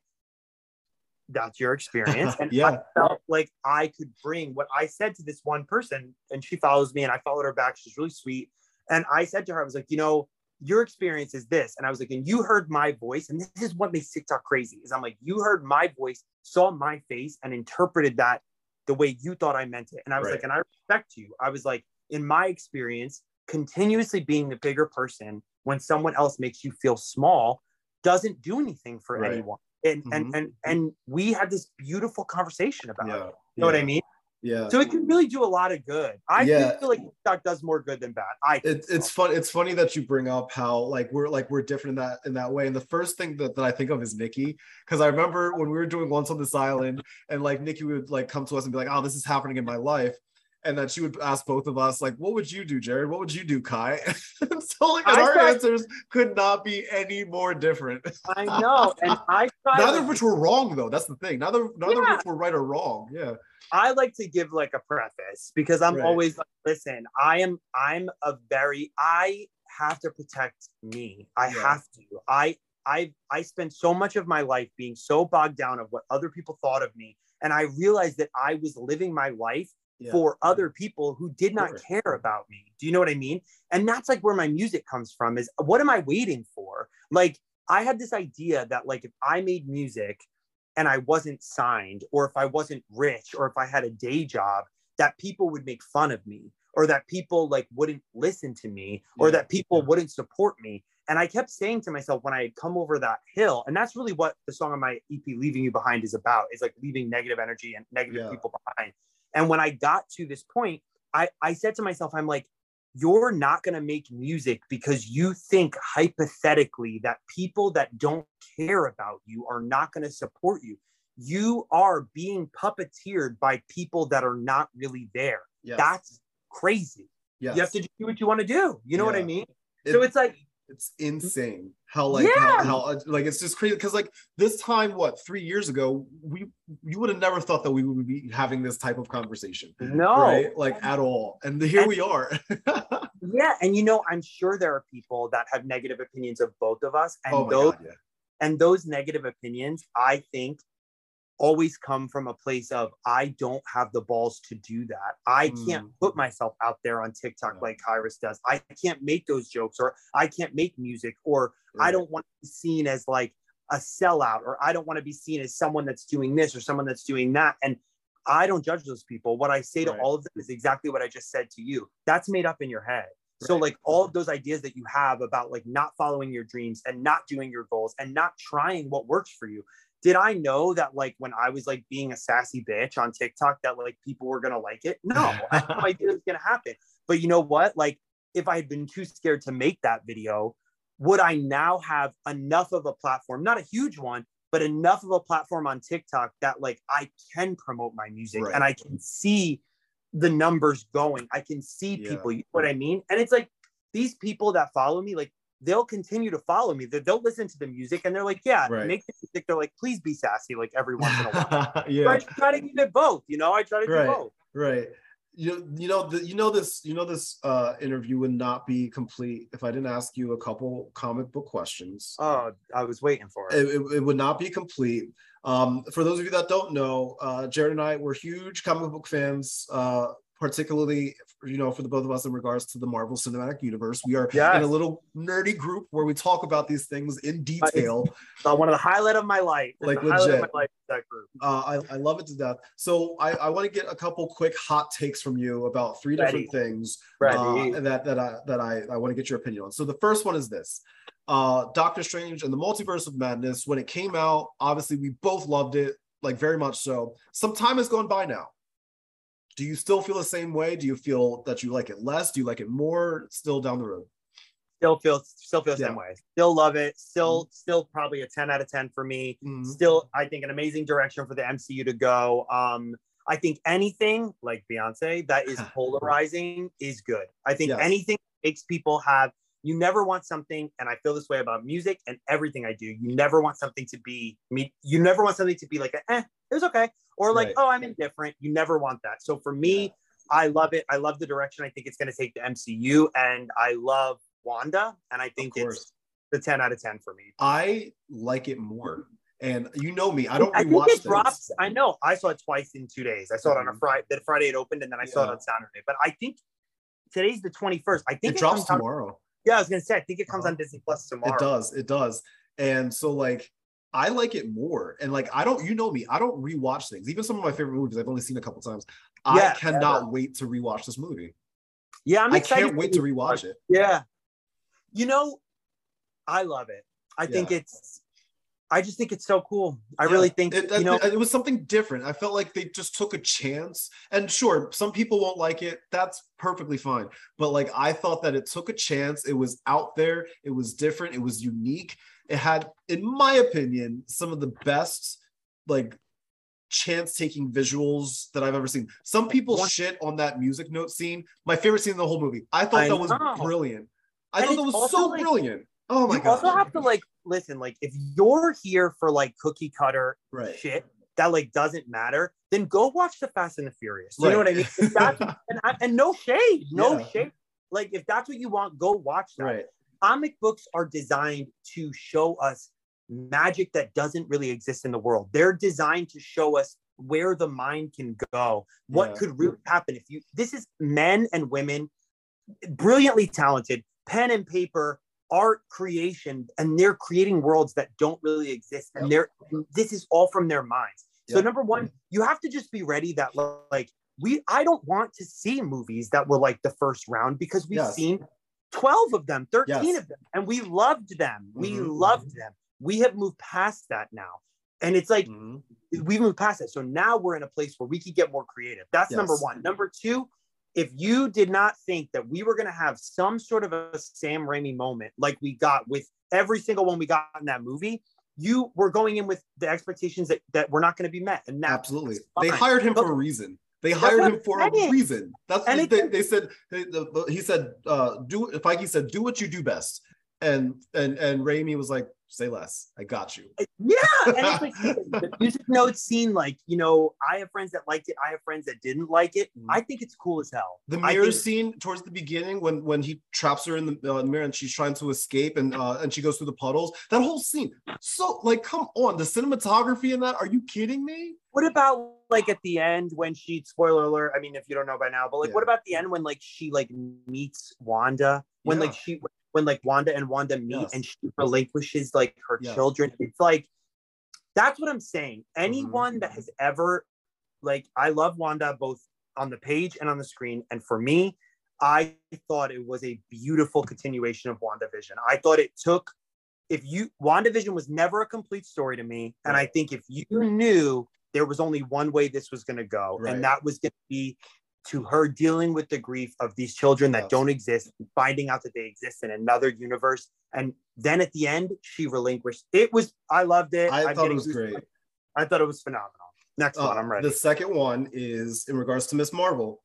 that's your experience and Yeah. i felt like i could bring what i said to this one person and she follows me and i followed her back she's really sweet and i said to her i was like you know your experience is this. And I was like, and you heard my voice. And this is what makes TikTok crazy is I'm like, you heard my voice, saw my face, and interpreted that the way you thought I meant it. And I was Right. like, and I respect you. I was like, in my experience, continuously being the bigger person when someone else makes you feel small doesn't do anything for Right. anyone. And, Mhm. and and and we had this beautiful conversation about it. You know what I mean? Yeah. So it can really do a lot of good. I Yeah. feel like TikTok does more good than bad. I it, it's so. fun it's funny that you bring up how like we're like we're different in that in that way and the first thing that, that i think of is nikki because i remember when we were doing once on this island and like nikki would like come to us and be like oh this is happening in my life and that she would ask both of us like what would you do jared what would you do Ky so like our thought- answers could not be any more different I know. And I neither of which were wrong though that's the thing neither neither Yeah. of which were right or wrong yeah I like to give like a preface because I'm Right. always like, listen, I am I'm a very I have to protect me. I Yeah. have to. I I I spent so much of my life being so bogged down of what other people thought of me. And I realized that I was living my life yeah for other people who did not Sure. care about me. Do you know what I mean? And that's like where my music comes from is what am I waiting for? Like I had this idea that like if I made music and I wasn't signed or if I wasn't rich or if I had a day job that people would make fun of me or that people like wouldn't listen to me or Yeah. that people Yeah. wouldn't support me. And I kept saying to myself when I had come over that hill, and that's really what the song on my EP, Leaving You Behind, is about, is like leaving negative energy and negative Yeah. people behind. And when I got to this point, I, I said to myself, I'm like, you're not going to make music because you think hypothetically that people that don't care about you are not going to support you. You are being puppeteered by people that are not really there. yes. That's crazy. yes. You have to do what you want to do. You know what I mean? It- so it's like, it's insane how like Yeah. how, how uh, like it's just crazy because like this time what three years ago we you would have never thought that we would be having this type of conversation no. right like at all and here And- we are Yeah. And you know, I'm sure there are people that have negative opinions of both of us. And oh those god yeah and those negative opinions i think always come from a place of i don't have the balls to do that. I can't Mm. put myself out there on tiktok Yeah. like kairos does. I can't make those jokes or i can't make music or i don't want to be seen as like a sellout or i don't want to be seen as someone that's doing this or someone that's doing that. And i don't judge those people. What i say to all of them is exactly what i just said to you. That's made up in your head. So like all of those ideas that you have about like not following your dreams and not doing your goals and not trying what works for you. Did I know that like when I was like being a sassy bitch on TikTok that like people were gonna like it? No, I had no idea it was gonna happen. But you know what? Like if I had been too scared to make that video, would I now have enough of a platform, not a huge one, but enough of a platform on TikTok that like I can promote my music Right. and I can see the numbers going. I can see Yeah. people, you know what I mean? And it's like these people that follow me, like they'll continue to follow me. They- They'll listen to the music and they're like, yeah, Right. make the music. They're like, please be sassy like every once in a while. So I try to give it both, you know, I try to Right. do both. right you, you know the, you know this you know this uh interview would not be complete if i didn't ask you a couple comic book questions Oh, I was waiting for it. it, it, it would not be complete. Um, for those of you that don't know, uh, Jared and I were huge comic book fans, uh, particularly you know for the both of us in regards to the Marvel Cinematic Universe. We are Yes. in a little nerdy group where we talk about these things in detail. Uh, one of the highlight of my life. Like the highlight of legit. life, that group. Uh, I, I love it to death. So I, I want to get a couple quick hot takes from you about three different things uh, that that I that I, I want to get your opinion on. So the first one is this: uh, Doctor Strange and the Multiverse of Madness. When it came out, obviously we both loved it, like very much so. Some time has gone by now. Do you still feel the same way? Do you feel that you like it less? Do you like it more? Still down the road. still feel still feel the same way. Still love it. Still still probably a 10 out of 10 for me. Mhm. Still, I think an amazing direction for the MCU to go. Um, I think anything like Beyonce that is polarizing is good. I think Yes. anything makes people have you never want something, and I feel this way about music and everything I do. You never want something to be me. You never want something to be like, eh, it was okay, or like, Right. oh, I'm indifferent. You never want that. So for me, Yeah. I love it. I love the direction I think it's going to take the MCU, and I love Wanda, and I think it's the 10 out of 10 for me. I like it more. And you know me, I don't I think it things. drops. I know. I saw it twice in two days. I saw it on a Mhm. Friday. That Friday it opened, and then I saw it on Saturday. But I think today's the 21st. I think It drops comes out- tomorrow. Yeah, I was gonna say. I think it comes Uh-huh. on Disney Plus tomorrow. It does. It does. And so like I like it more. And like I don't, you know me, I don't rewatch things. Even some of my favorite movies I've only seen a couple times. I Yeah, cannot never. wait to rewatch this movie. Yeah, I'm I can't wait to rewatch it. Yeah. You know, I love it. I think it's. I just think it's so cool. I Yeah. really think it, you know. it was something different. I felt like they just took a chance. And sure, some people won't like it. That's perfectly fine. But like I thought that it took a chance. It was out there. It was different. It was unique. It had, in my opinion, some of the best like chance taking visuals that I've ever seen. Some people shit on that music note scene. My favorite scene in the whole movie. I thought I that was know. brilliant. I And thought that was so like- brilliant. Oh my you god. also have to like listen. Like, if you're here for like cookie cutter right. shit that like doesn't matter, then go watch the Fast and the Furious. You know what I mean? And, I- and no shade, no Yeah. shade. Like, if that's what you want, go watch that. right. comic books are designed to show us magic that doesn't really exist in the world. They're designed to show us where the mind can go, what Yeah. could really happen if you this is men and women brilliantly talented, pen and paper, art creation, and they're creating worlds that don't really exist. And they're this is all from their minds. So Yep. number one, you have to just be ready that like we I don't want to see movies that were like the first round because we've Yes. seen 12 of them, 13 Yes. of them, and we loved them. We Mhm. loved them. We have moved past that now. And it's like Mhm. we moved past it. So now we're in a place where we can get more creative. That's number one. Number two, if you did not think that we were going to have some sort of a Sam Raimi moment like we got with every single one we got in that movie, you were going in with the expectations that, that were not going to be met. And Absolutely. They hired him But- for a reason. They hired him for a reason. That's And what they, they said. They, the, he said, uh, "Do Feige said, do what you do best." And and and Raimi was like, "Say less. I got you." Yeah, and it's like the music notes scene. Like you know, I have friends that liked it. I have friends that didn't like it. Mhm. I think it's cool as hell. The mirror think- scene towards the beginning when when he traps her in the uh, mirror and she's trying to escape and uh, and she goes through the puddles. That whole scene. So like, come on, the cinematography in that. Are you kidding me? What about like at the end when she? Spoiler alert. I mean, if you don't know by now, but like, Yeah. what about the end when like she like meets Wanda? When like she when like Wanda and Wanda meet Yes. and she relinquishes like her Yes. children. It's like that's what I'm saying. Mm-hmm. Anyone that has ever like I love Wanda both on the page and on the screen. And for me, I thought it was a beautiful continuation of WandaVision. I thought it took if you WandaVision was never a complete story to me. And I think if you knew there was only one way this was going to go, Right. and that was going to be to her dealing with the grief of these children that don't exist, finding out that they exist in another universe. And then at the end, she relinquished. It was, I loved it. I I'm thought it was great. I thought it was phenomenal. Next one, Uh, I'm ready. The second one is in regards to Miss Marvel.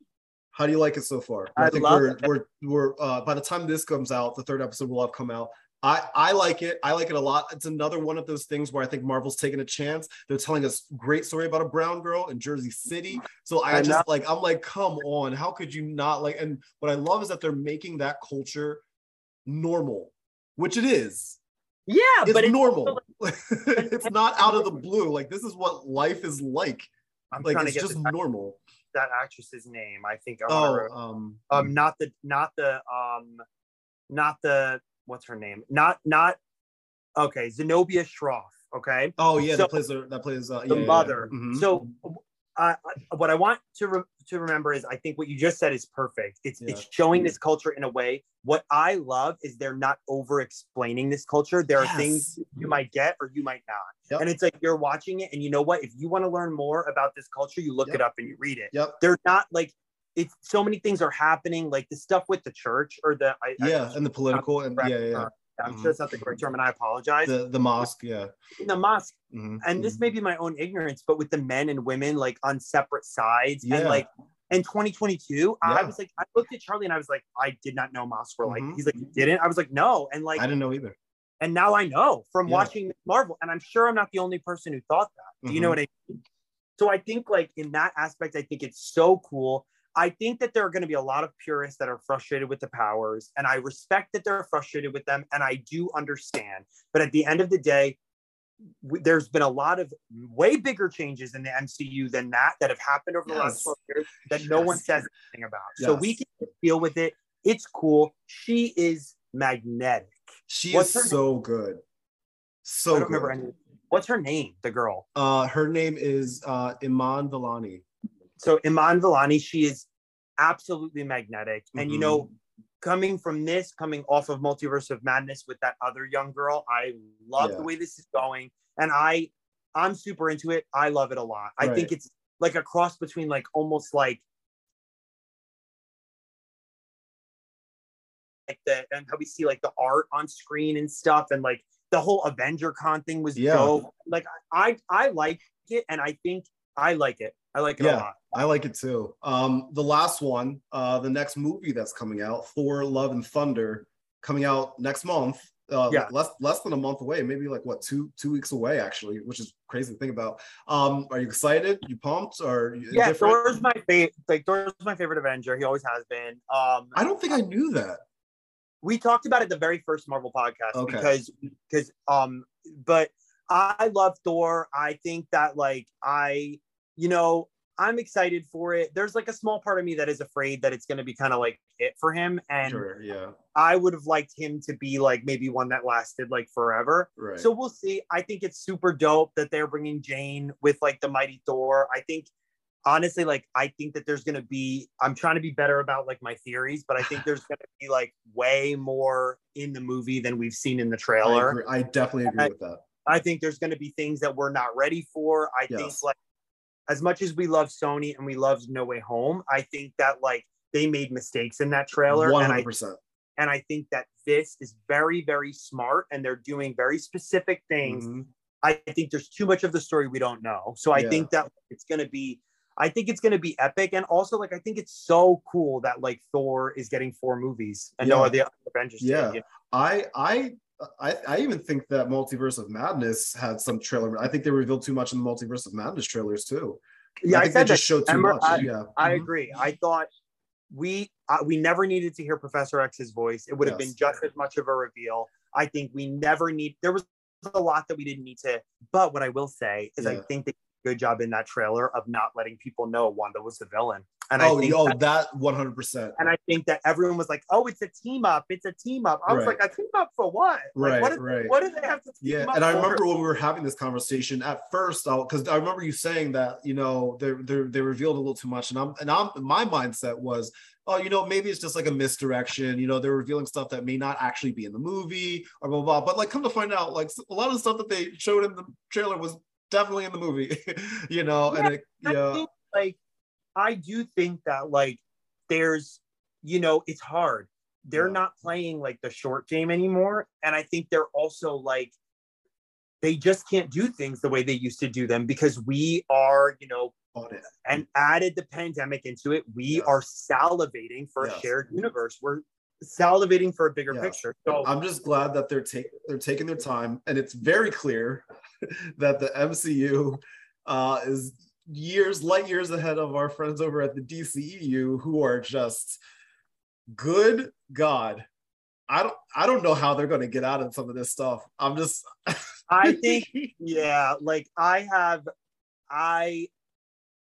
How do you like it so far? I think love we're it. we're we're uh, by the time this comes out, the third episode will have come out. I I like it. I like it a lot. It's another one of those things where I think Marvel's taking a chance. They're telling us great story about a brown girl in Jersey City. So I, I just like I'm like, come on, how could you not like? And what I love is that they're making that culture normal, which it is. yeah, It's but it's normal. also it's not out of the blue. Like this is what life is like. I'm Like trying to it's get just normal. that actress's name. I think. I Oh, um, um, not the, not the, um, not the. What's her name? Not, not. Okay, Zenobia Shroff. Okay, oh yeah, so- that plays that plays uh, the yeah, yeah, yeah. mother. Mhm. So, uh, what I want to re- to remember is, I think what you just said is perfect. It's Yeah. it's showing this culture in a way. What I love is they're not over explaining this culture. There are Yes. things you might get or you might not. Yep. And it's like you're watching it, and you know what? If you want to learn more about this culture, you look Yep. it up and you read it. Yep. They're not like it's so many things are happening, like the stuff with the church or the I, I- yeah, and the political and yeah, yeah, yeah. I'm sure it's not the correct term, and I apologize. the the mosque, yeah. in the mosque, Mhm, and this mhm. may be my own ignorance, but with the men and women like on separate sides, Yeah. and like, in 2022, I was like, I looked at Charlie and I was like, I did not know masks were like. Mhm. He's like, you didn't. I was like, no, and like, I didn't know either. and now I know from Yeah. watching Marvel, and I'm sure I'm not the only person who thought that. Do you know Mhm. what I mean? So I think like in that aspect, I think it's so cool. I think that there are going to be a lot of purists that are frustrated with the powers, and I respect that they're frustrated with them, and I do understand. But at the end of the day, w- there's been a lot of way bigger changes in the MCU than that that have happened over the last 12 years that no one Yes. says anything about. So we can deal with it. It's cool. She is magnetic. She What's is her name? so good. So I don't remember good. What's her name? The girl. Uh, her name is uh, Iman Vellani. So Iman Vellani, she is absolutely magnetic. And you Mhm. know, coming from this, coming off of Multiverse of Madness with that other young girl, I love Yeah. the way this is going. And I I'm super into it. I love it a lot. I think it's like a cross between like almost like like the and how we see like the art on screen and stuff and like the whole Avenger Con thing was Yeah. dope. Like I I like it and I think I like it. I like it a Yeah. lot. I like it too. Um, the last one, uh, the next movie that's coming out, Thor: Love and Thunder, coming out next month. Uh, Yeah. less less than a month away, maybe like what two two weeks away actually, which is crazy to think about. Um, are you excited? You pumped? Or Yeah, indifferent? Thor's my favorite. Like Thor's my favorite Avenger. He always has been. Um, I don't think I knew that. we talked about it the very first Marvel podcast Okay. because because um, but I love Thor. I think that like I, you know, I'm excited for it. There's like a small part of me that is afraid that it's going to be kind of like it for him, and Sure. Yeah. I would have liked him to be like maybe one that lasted like forever. Right. So we'll see. I think it's super dope that they're bringing Jane with like the Mighty Thor. I think honestly, like I think that there's gonna be. I'm trying to be better about like my theories, but I think there's gonna be like way more in the movie than we've seen in the I, trailer. agree. I definitely agree I- with that. I think there's gonna be things that we're not ready for. I think like as much as we love Sony and we love No Way Home, I think that like they made mistakes in that trailer, One and I and I think that this is very very smart, and they're doing very specific things Mhm. I think there's too much of the story we don't know. So I Yeah. think that it's gonna be, I think it's gonna be epic, and also like I think it's so cool that like Thor is getting four movies and no other Avengers. did, Yeah. you know? I I I I even think that Multiverse of Madness had some trailer. I think they revealed too much in the Multiverse of Madness trailers too. yeah. I I, think they just showed too much. I- yeah. I Mhm. agree. I thought we uh, we never needed to hear Professor X's voice. It would have Yes. been just as much of a reveal. I think we never need. There was a lot that we didn't need to. But what I will say is, I think they did a good job in that trailer of not letting people know Wanda was the villain. And I Oh, think oh, that- one hundred percent. and I think that everyone was like, "Oh, it's a team up! It's a team up!" I was Right. like, "A team up for what? Like, Right, what, is, right. what do they have to team Yeah, up and I for?" remember when we were having this conversation at first, because I remember you saying that you know they they they revealed a little too much, and I'm and I'm my mindset was, oh, you know, maybe it's just like a misdirection. You know, they're revealing stuff that may not actually be in the movie or blah blah. blah. But like, come to find out, like a lot of the stuff that they showed in the trailer was definitely in the movie. you know, and it, yeah, think, like, I do think that like there's, you know, it's hard. They're Yeah. not playing like the short game anymore, and I think they're also like they just can't do things the way they used to do them because we are, you know, and added the pandemic into it. We Yes. are salivating for Yes. a shared universe. We're salivating for a bigger Yes. picture. So I'm just glad that they're taking they're taking their time, and it's very clear that the MCU uh, is years, light years ahead of our friends over at the DCEU, who are just good God. I don't I don't know how they're going to get out of some of this stuff. I'm just I think yeah, like I have I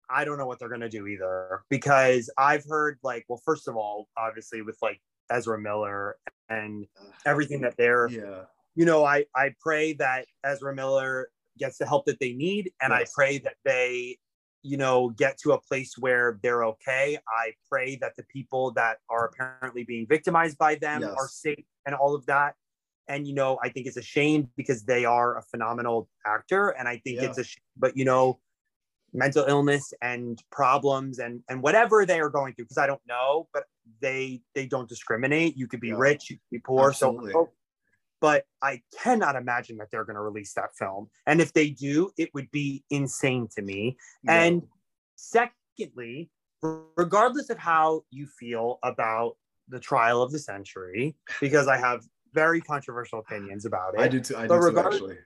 I don't know what they're gonna do either because I've heard like well first of all obviously with like Ezra Miller and everything that they're yeah you know I I pray that Ezra Miller gets the help that they need and I pray that they you know get to a place where they're okay. I pray that the people that are apparently being victimized by them Yes. are safe and all of that and you know i think it's a shame because they are a phenomenal actor and i think Yeah. it's a sh- but you know mental illness and problems and and whatever they are going through because i don't know but they they don't discriminate you could be Yeah. rich you could be poor Absolutely. so but i cannot imagine that they're going to release that film and if they do it would be insane to me Yeah. and secondly regardless of how you feel about the trial of the century, because I have very controversial opinions about it. I do too. I do too, regardless- actually.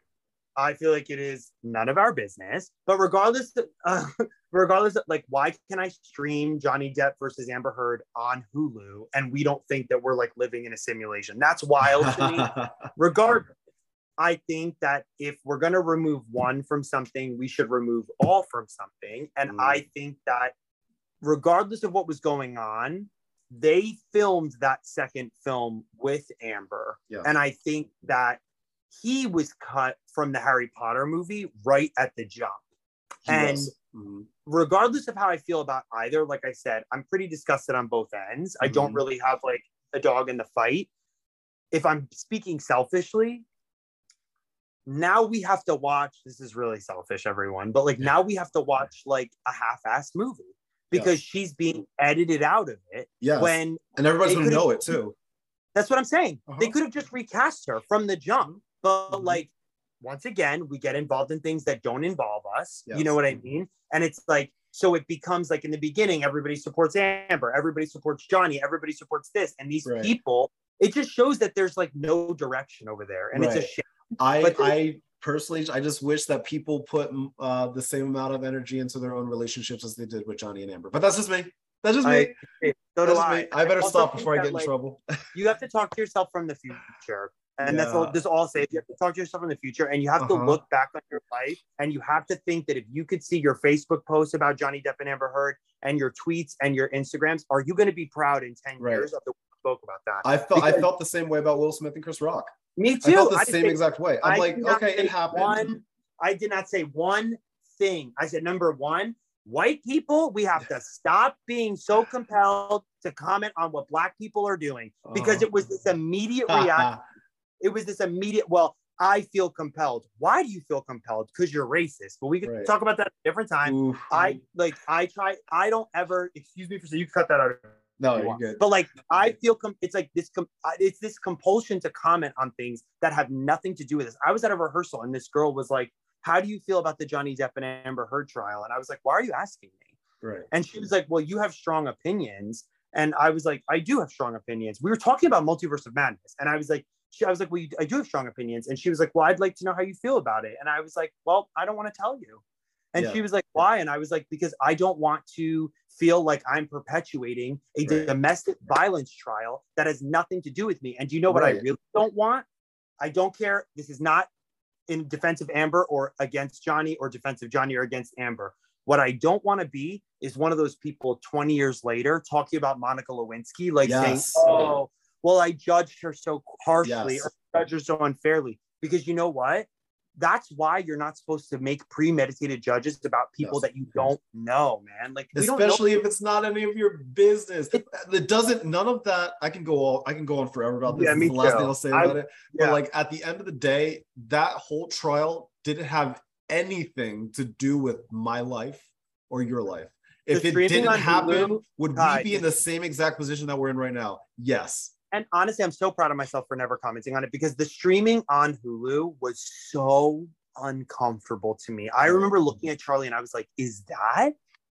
I feel like it is none of our business. But regardless, uh, regardless, of, like, why can I stream Johnny Depp versus Amber Heard on Hulu and we don't think that we're like living in a simulation? That's wild to me. Regardless, I think that if we're gonna remove one from something, we should remove all from something. And Mm. I think that regardless of what was going on, they filmed that second film with Amber. Yeah. And I think that he was cut from the Harry Potter movie right at the jump. He And-. Mhm. Regardless of how I feel about either, like I said, I'm pretty disgusted on both ends. I don't Mhm. really have like a dog in the fight. If I'm speaking selfishly, now we have to watch. This is really selfish, everyone, but like now we have to watch like a half-assed movie because she's being edited out of it Yeah. when and everybody's gonna know it too. that's what I'm saying. They Uh-huh. could have just recast her from the jump, but Mhm. like once again, we get involved in things that don't involve us. You know what I mean? And it's like so it becomes like in the beginning, everybody supports Amber, everybody supports Johnny, everybody supports this, and these Right. people. It just shows that there's like no direction over there, and it's a shame. I But I personally I just wish that people put uh, the same amount of energy into their own relationships as they did with Johnny and Amber. But that's just me. That's just me. I, so That's just I. me. I better also stop before I that, get in like, trouble. you have to talk to yourself from the future. And that's all this all says. You have to talk to yourself in the future and you have to Uh-huh. look back on your life and you have to think that if you could see your Facebook posts about Johnny Depp and Amber Heard and your tweets and your Instagrams, are you going to be proud in 10 Right. years of the way you spoke about that? I felt I felt the same way about Will Smith and Chris Rock. Me too I felt the I same exact way. I'm I like, okay, it happened. One, I did not say one thing. I said number one, white people, we have to stop being so compelled to comment on what black people are doing because Uh-huh. it was this immediate reaction. It was this immediate, well, I feel compelled. Why do you feel compelled? Because you're racist. But we can Right. talk about that at a different time. Oof. I like I try I don't ever excuse me for saying you can cut that out. no, you you're want. good. But like I feel com- it's like this com- it's this compulsion to comment on things that have nothing to do with this. I was at a rehearsal and this girl was like, "How do you feel about the Johnny Depp and Amber Heard trial?" And I was like, "Why are you asking me?" Right. And she was like, Well, you have strong opinions. And I was like, I do have strong opinions. We were talking about multiverse of madness. And I was like, she, I was like, Well, you, I do have strong opinions. And she was like, Well, I'd like to know how you feel about it. And I was like, Well, I don't want to tell you. And Yeah. she was like, Why? And I was like, Because I don't want to feel like I'm perpetuating a Right. domestic violence trial that has nothing to do with me. And do you know what I really don't want? I don't care. This is not in defense of Amber or against Johnny or defense of Johnny or against Amber. What I don't want to be is one of those people 20 years later talking about Monica Lewinsky, like Yes. saying, oh, well, I judged her so harshly Yes. or judged her so unfairly. Because you know what? That's why you're not supposed to make premeditated judges about people Yes. that you don't know, man. Like, we don't know- especially if it's not any of your business. It, doesn't. None of that. I can go. All, I can go on forever about this. Yeah, me the last too. thing I'll say I- about it. yeah. But like at the end of the day, that whole trial didn't have anything to do with my life or your life. If it didn't happen, Hulu, would we be in the same exact position that we're in right now? Yes. And honestly, I'm so proud of myself for never commenting on it because the streaming on Hulu was so uncomfortable to me. I remember looking at Charlie and I was like, "Is that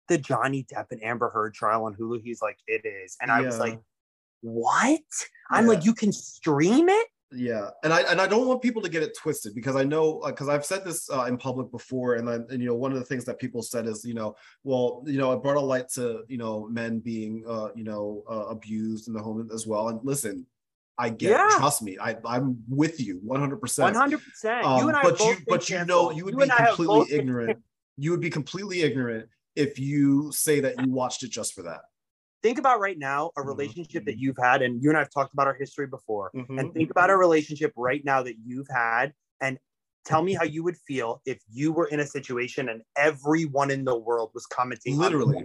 the Johnny Depp and Amber Heard trial on Hulu?" He's like, "It is," and I was like, "What?" I'm Yeah. like, "You can stream it?" Yeah, and I and I don't want people to get it twisted because I know because I've said this uh, in public before, and then and you know one of the things that people said is you know well you know it brought a light to you know men being uh, you know uh, abused in the home as well. And listen, I get Yeah. it. Trust me, I I'm with you 100. One percent hundred percent. Um, You and I, but you but you know you would You be and I have both completely ignorant. You would be completely ignorant if you say that you watched it just for that. Think about right now a Mhm. relationship that you've had, and you and I have talked about our history before. Mhm. and think about a relationship right now that you've had and tell me how you would feel if you were in a situation and everyone in the world was commenting on Literally,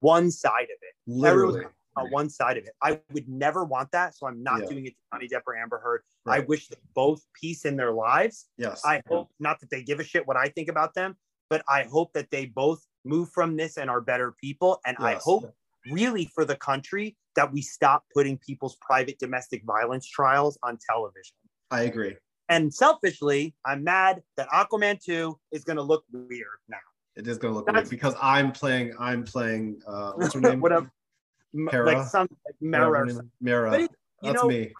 one side of it literally. on one side of it i would never want that so i'm not Yeah. doing it to johnny depp or amber heard i wish them both peace in their lives Yes. i hope not that they give a shit what i think about them but i hope that they both move from this and are better people and i Yes. hope really for the country that we stop putting people's private domestic violence trials on television I agree. and selfishly, I'm mad that Aquaman 2 is going to look weird now. It is gonna look weird because I'm playing. I'm playing. Uh, what's her name? Whatever. Like some like Mara. or something. Mara. It- you That's know, me.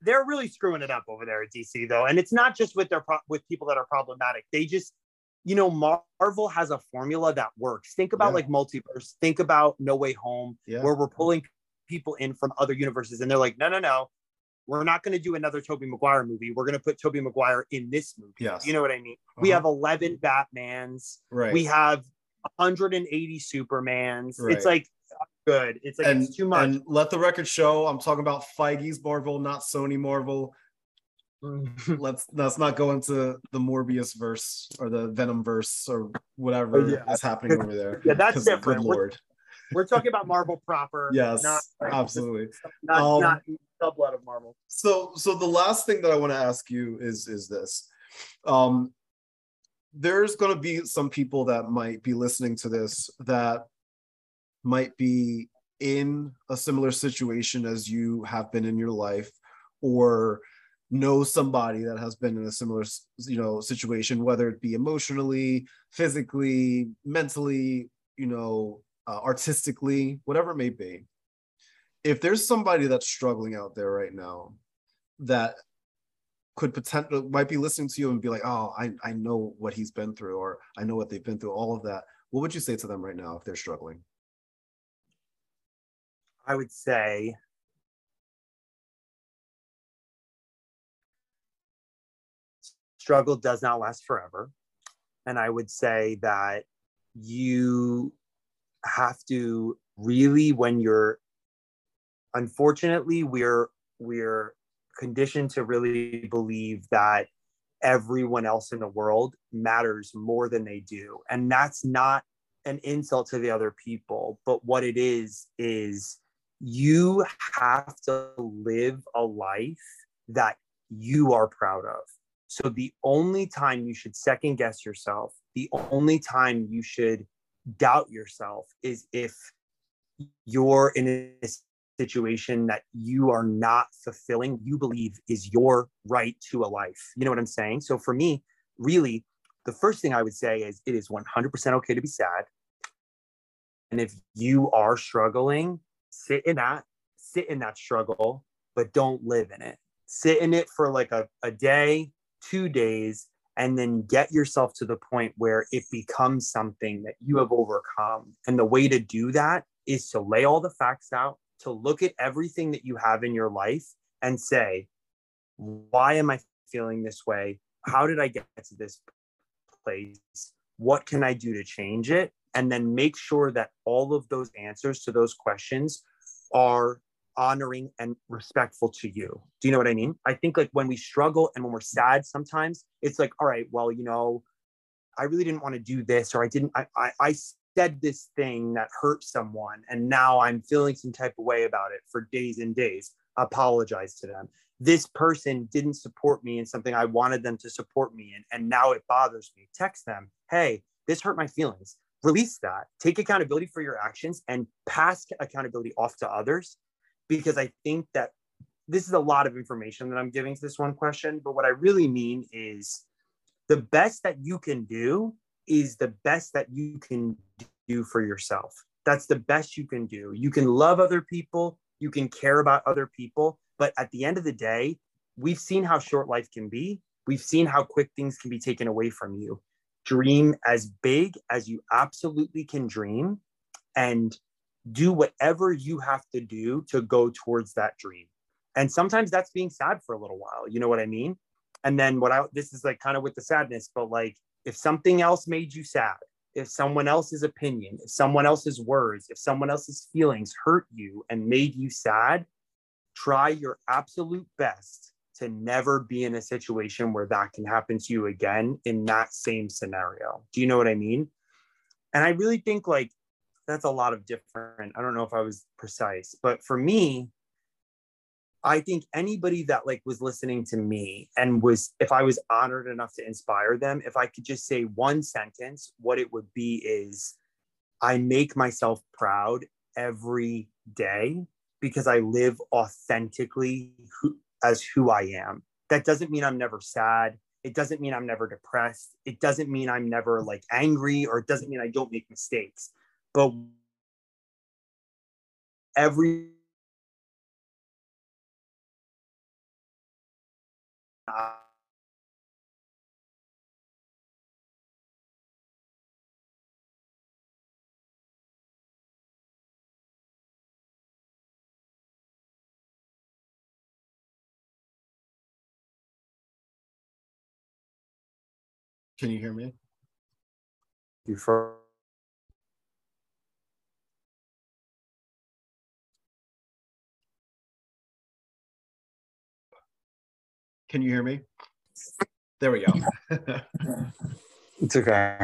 they're really screwing it up over there at DC though, and it's not just with their pro- with people that are problematic. They just, you know, Marvel has a formula that works. Think about Yeah. like multiverse. Think about No Way Home, Yeah. where we're pulling people in from other universes, and they're like, no, no, no, we're not going to do another Tobey Maguire movie. We're going to put Tobey Maguire in this movie. Yes. You know what I mean? We Uh-huh. have 11 Batmans. Right. We have 180 Supermans. Right. It's like good. It's like and, it's too much. and let the record show. I'm talking about Feige's Marvel, not Sony Marvel. Let's let's not go into the Morbius verse or the Venom verse or whatever Oh, yeah. is happening over there. yeah, that's different. Good We're, lord. we're talking about Marvel proper. Yes, not, absolutely. Not, Um, not sublet of Marvel. So so the last thing that I want to ask you is is this. Um there's going to be some people that might be listening to this that might be in a similar situation as you have been in your life or know somebody that has been in a similar you know situation whether it be emotionally physically mentally you know uh, artistically whatever it may be. If there's somebody that's struggling out there right now that could potentially might be listening to you and be like oh I, I know what he's been through or i know what they've been through all of that what would you say to them right now if they're struggling? I would say struggle does not last forever. And I would say that you have to really, when you're unfortunately, we're we're conditioned to really believe that everyone else in the world matters more than they do. And that's not an insult to the other people, but what it is is you have to live a life that you are proud of. So the only time you should second guess yourself, the only time you should doubt yourself is if you're in a situation that you are not fulfilling, you believe is your right to a life. You know what I'm saying? So for me, really, the first thing I would say is it is 100% okay to be sad. And if you are struggling, sit in that, sit in that struggle, but don't live in it. Sit in it for like a, a day, two days, and then get yourself to the point where it becomes something that you have overcome. And the way to do that is to lay all the facts out, to look at everything that you have in your life and say, why am I feeling this way? How did I get to this place? What can I do to change it? And then make sure that all of those answers to those questions are honoring and respectful to you. Do you know what I mean? I think like when we struggle and when we're sad, sometimes it's like, all right, well, you know, I really didn't want to do this, or I didn't, I, I, I said this thing that hurt someone, and now I'm feeling some type of way about it for days and days. Apologize to them. This person didn't support me in something I wanted them to support me in, and now it bothers me. Text them, hey, this hurt my feelings. Release that. Take accountability for your actions and pass accountability off to others because I think that this is a lot of information that I'm giving to this one question. But what I really mean is the best that you can do is the best that you can do for yourself. That's the best you can do. You can love other people, you can care about other people. But at the end of the day, we've seen how short life can be. We've seen how quick things can be taken away from you. Dream as big as you absolutely can dream and do whatever you have to do to go towards that dream. And sometimes that's being sad for a little while. You know what I mean? And then what I this is like kind of with the sadness, but like if something else made you sad, if someone else's opinion, if someone else's words, if someone else's feelings hurt you and made you sad, try your absolute best to never be in a situation where that can happen to you again in that same scenario. Do you know what I mean? And I really think like that's a lot of different. I don't know if I was precise, but for me, I think anybody that like was listening to me and was if I was honored enough to inspire them, if I could just say one sentence, what it would be is I make myself proud every day because I live authentically who, as who I am. That doesn't mean I'm never sad. It doesn't mean I'm never depressed. It doesn't mean I'm never like angry, or it doesn't mean I don't make mistakes. But every Can you hear me? You for Can you hear me? There we go. it's okay.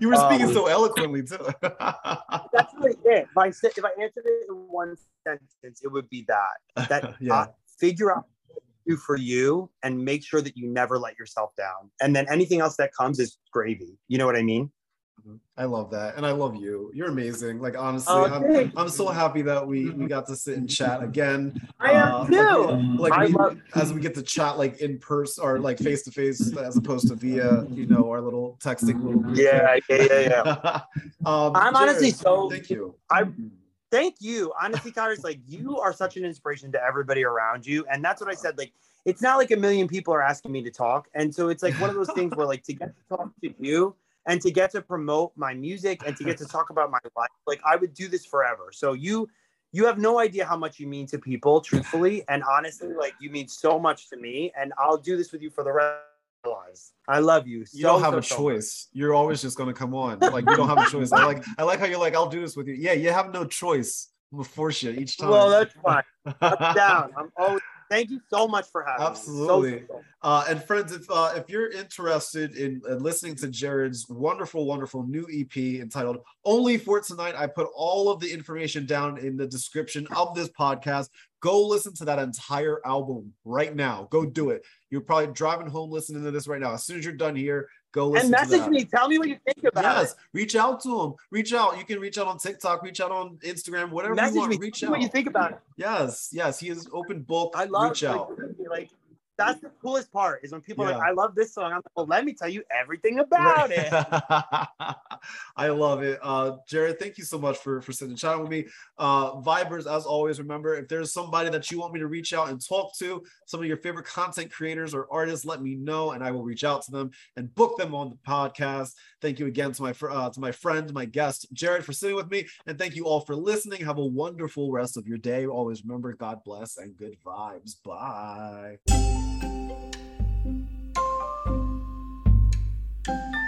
you were speaking Um, so eloquently too. That's really it. If I said, if I answered it in one sentence, it would be that. That yeah. uh, figure out what to do for you and make sure that you never let yourself down. And then anything else that comes is gravy. You know what I mean? I love that, and I love you. You're amazing. Like honestly, Oh, I'm. I'm so happy that we we got to sit and chat again. I am Uh, too. Like, I we, love- as we get to chat like in person or like face to face, as opposed to via you know our little texting little. Yeah, yeah, yeah, yeah. um, I'm honestly so- Thank you. I thank you. Honestly, Connors, like you are such an inspiration to everybody around you. And that's what I said. Like, it's not like a million people are asking me to talk. And so it's like one of those things where like to get to talk to you and to get to promote my music and to get to talk about my life, like I would do this forever. So you you have no idea how much you mean to people, truthfully. And honestly, like you mean so much to me. And I'll do this with you for the rest of our lives. I love you. You don't have so, a so much. choice. You're always just gonna come on. Like you don't have a choice. I like I like how you're like, I'll do this with you. Yeah, you have no choice. I'm gonna force you each time. Well, that's fine. I'm down. I'm always thank you so much for having Absolutely. me. So, so, so. Uh, and friends, if uh, if you're interested in uh, listening to Jared's wonderful, wonderful new EP entitled "Only for Tonight," I put all of the information down in the description of this podcast. Go listen to that entire album right now. Go do it. You're probably driving home listening to this right now. As soon as you're done here, go. And message me. Tell me what you think about Yes, it. reach out to him. Reach out. You can reach out on TikTok. Reach out on Instagram. Whatever Message you want. me. Reach Tell me out. what you think about it. Yes, yes. He is open book. I love reach like, out. like that's the coolest part is when people are like, I love this song. I'm like, well, let me tell you everything about it. I love it. Uh, Jared, thank you so much for for sitting and chatting with me. Uh, Vibers, as always, remember if there's somebody that you want me to reach out and talk to, some of your favorite content creators or artists, let me know, and I will reach out to them and book them on the podcast. Thank you again to my uh, to my friend, my guest, Jared, for sitting with me, and thank you all for listening. Have a wonderful rest of your day. Always remember, God bless and good vibes. Bye. thank you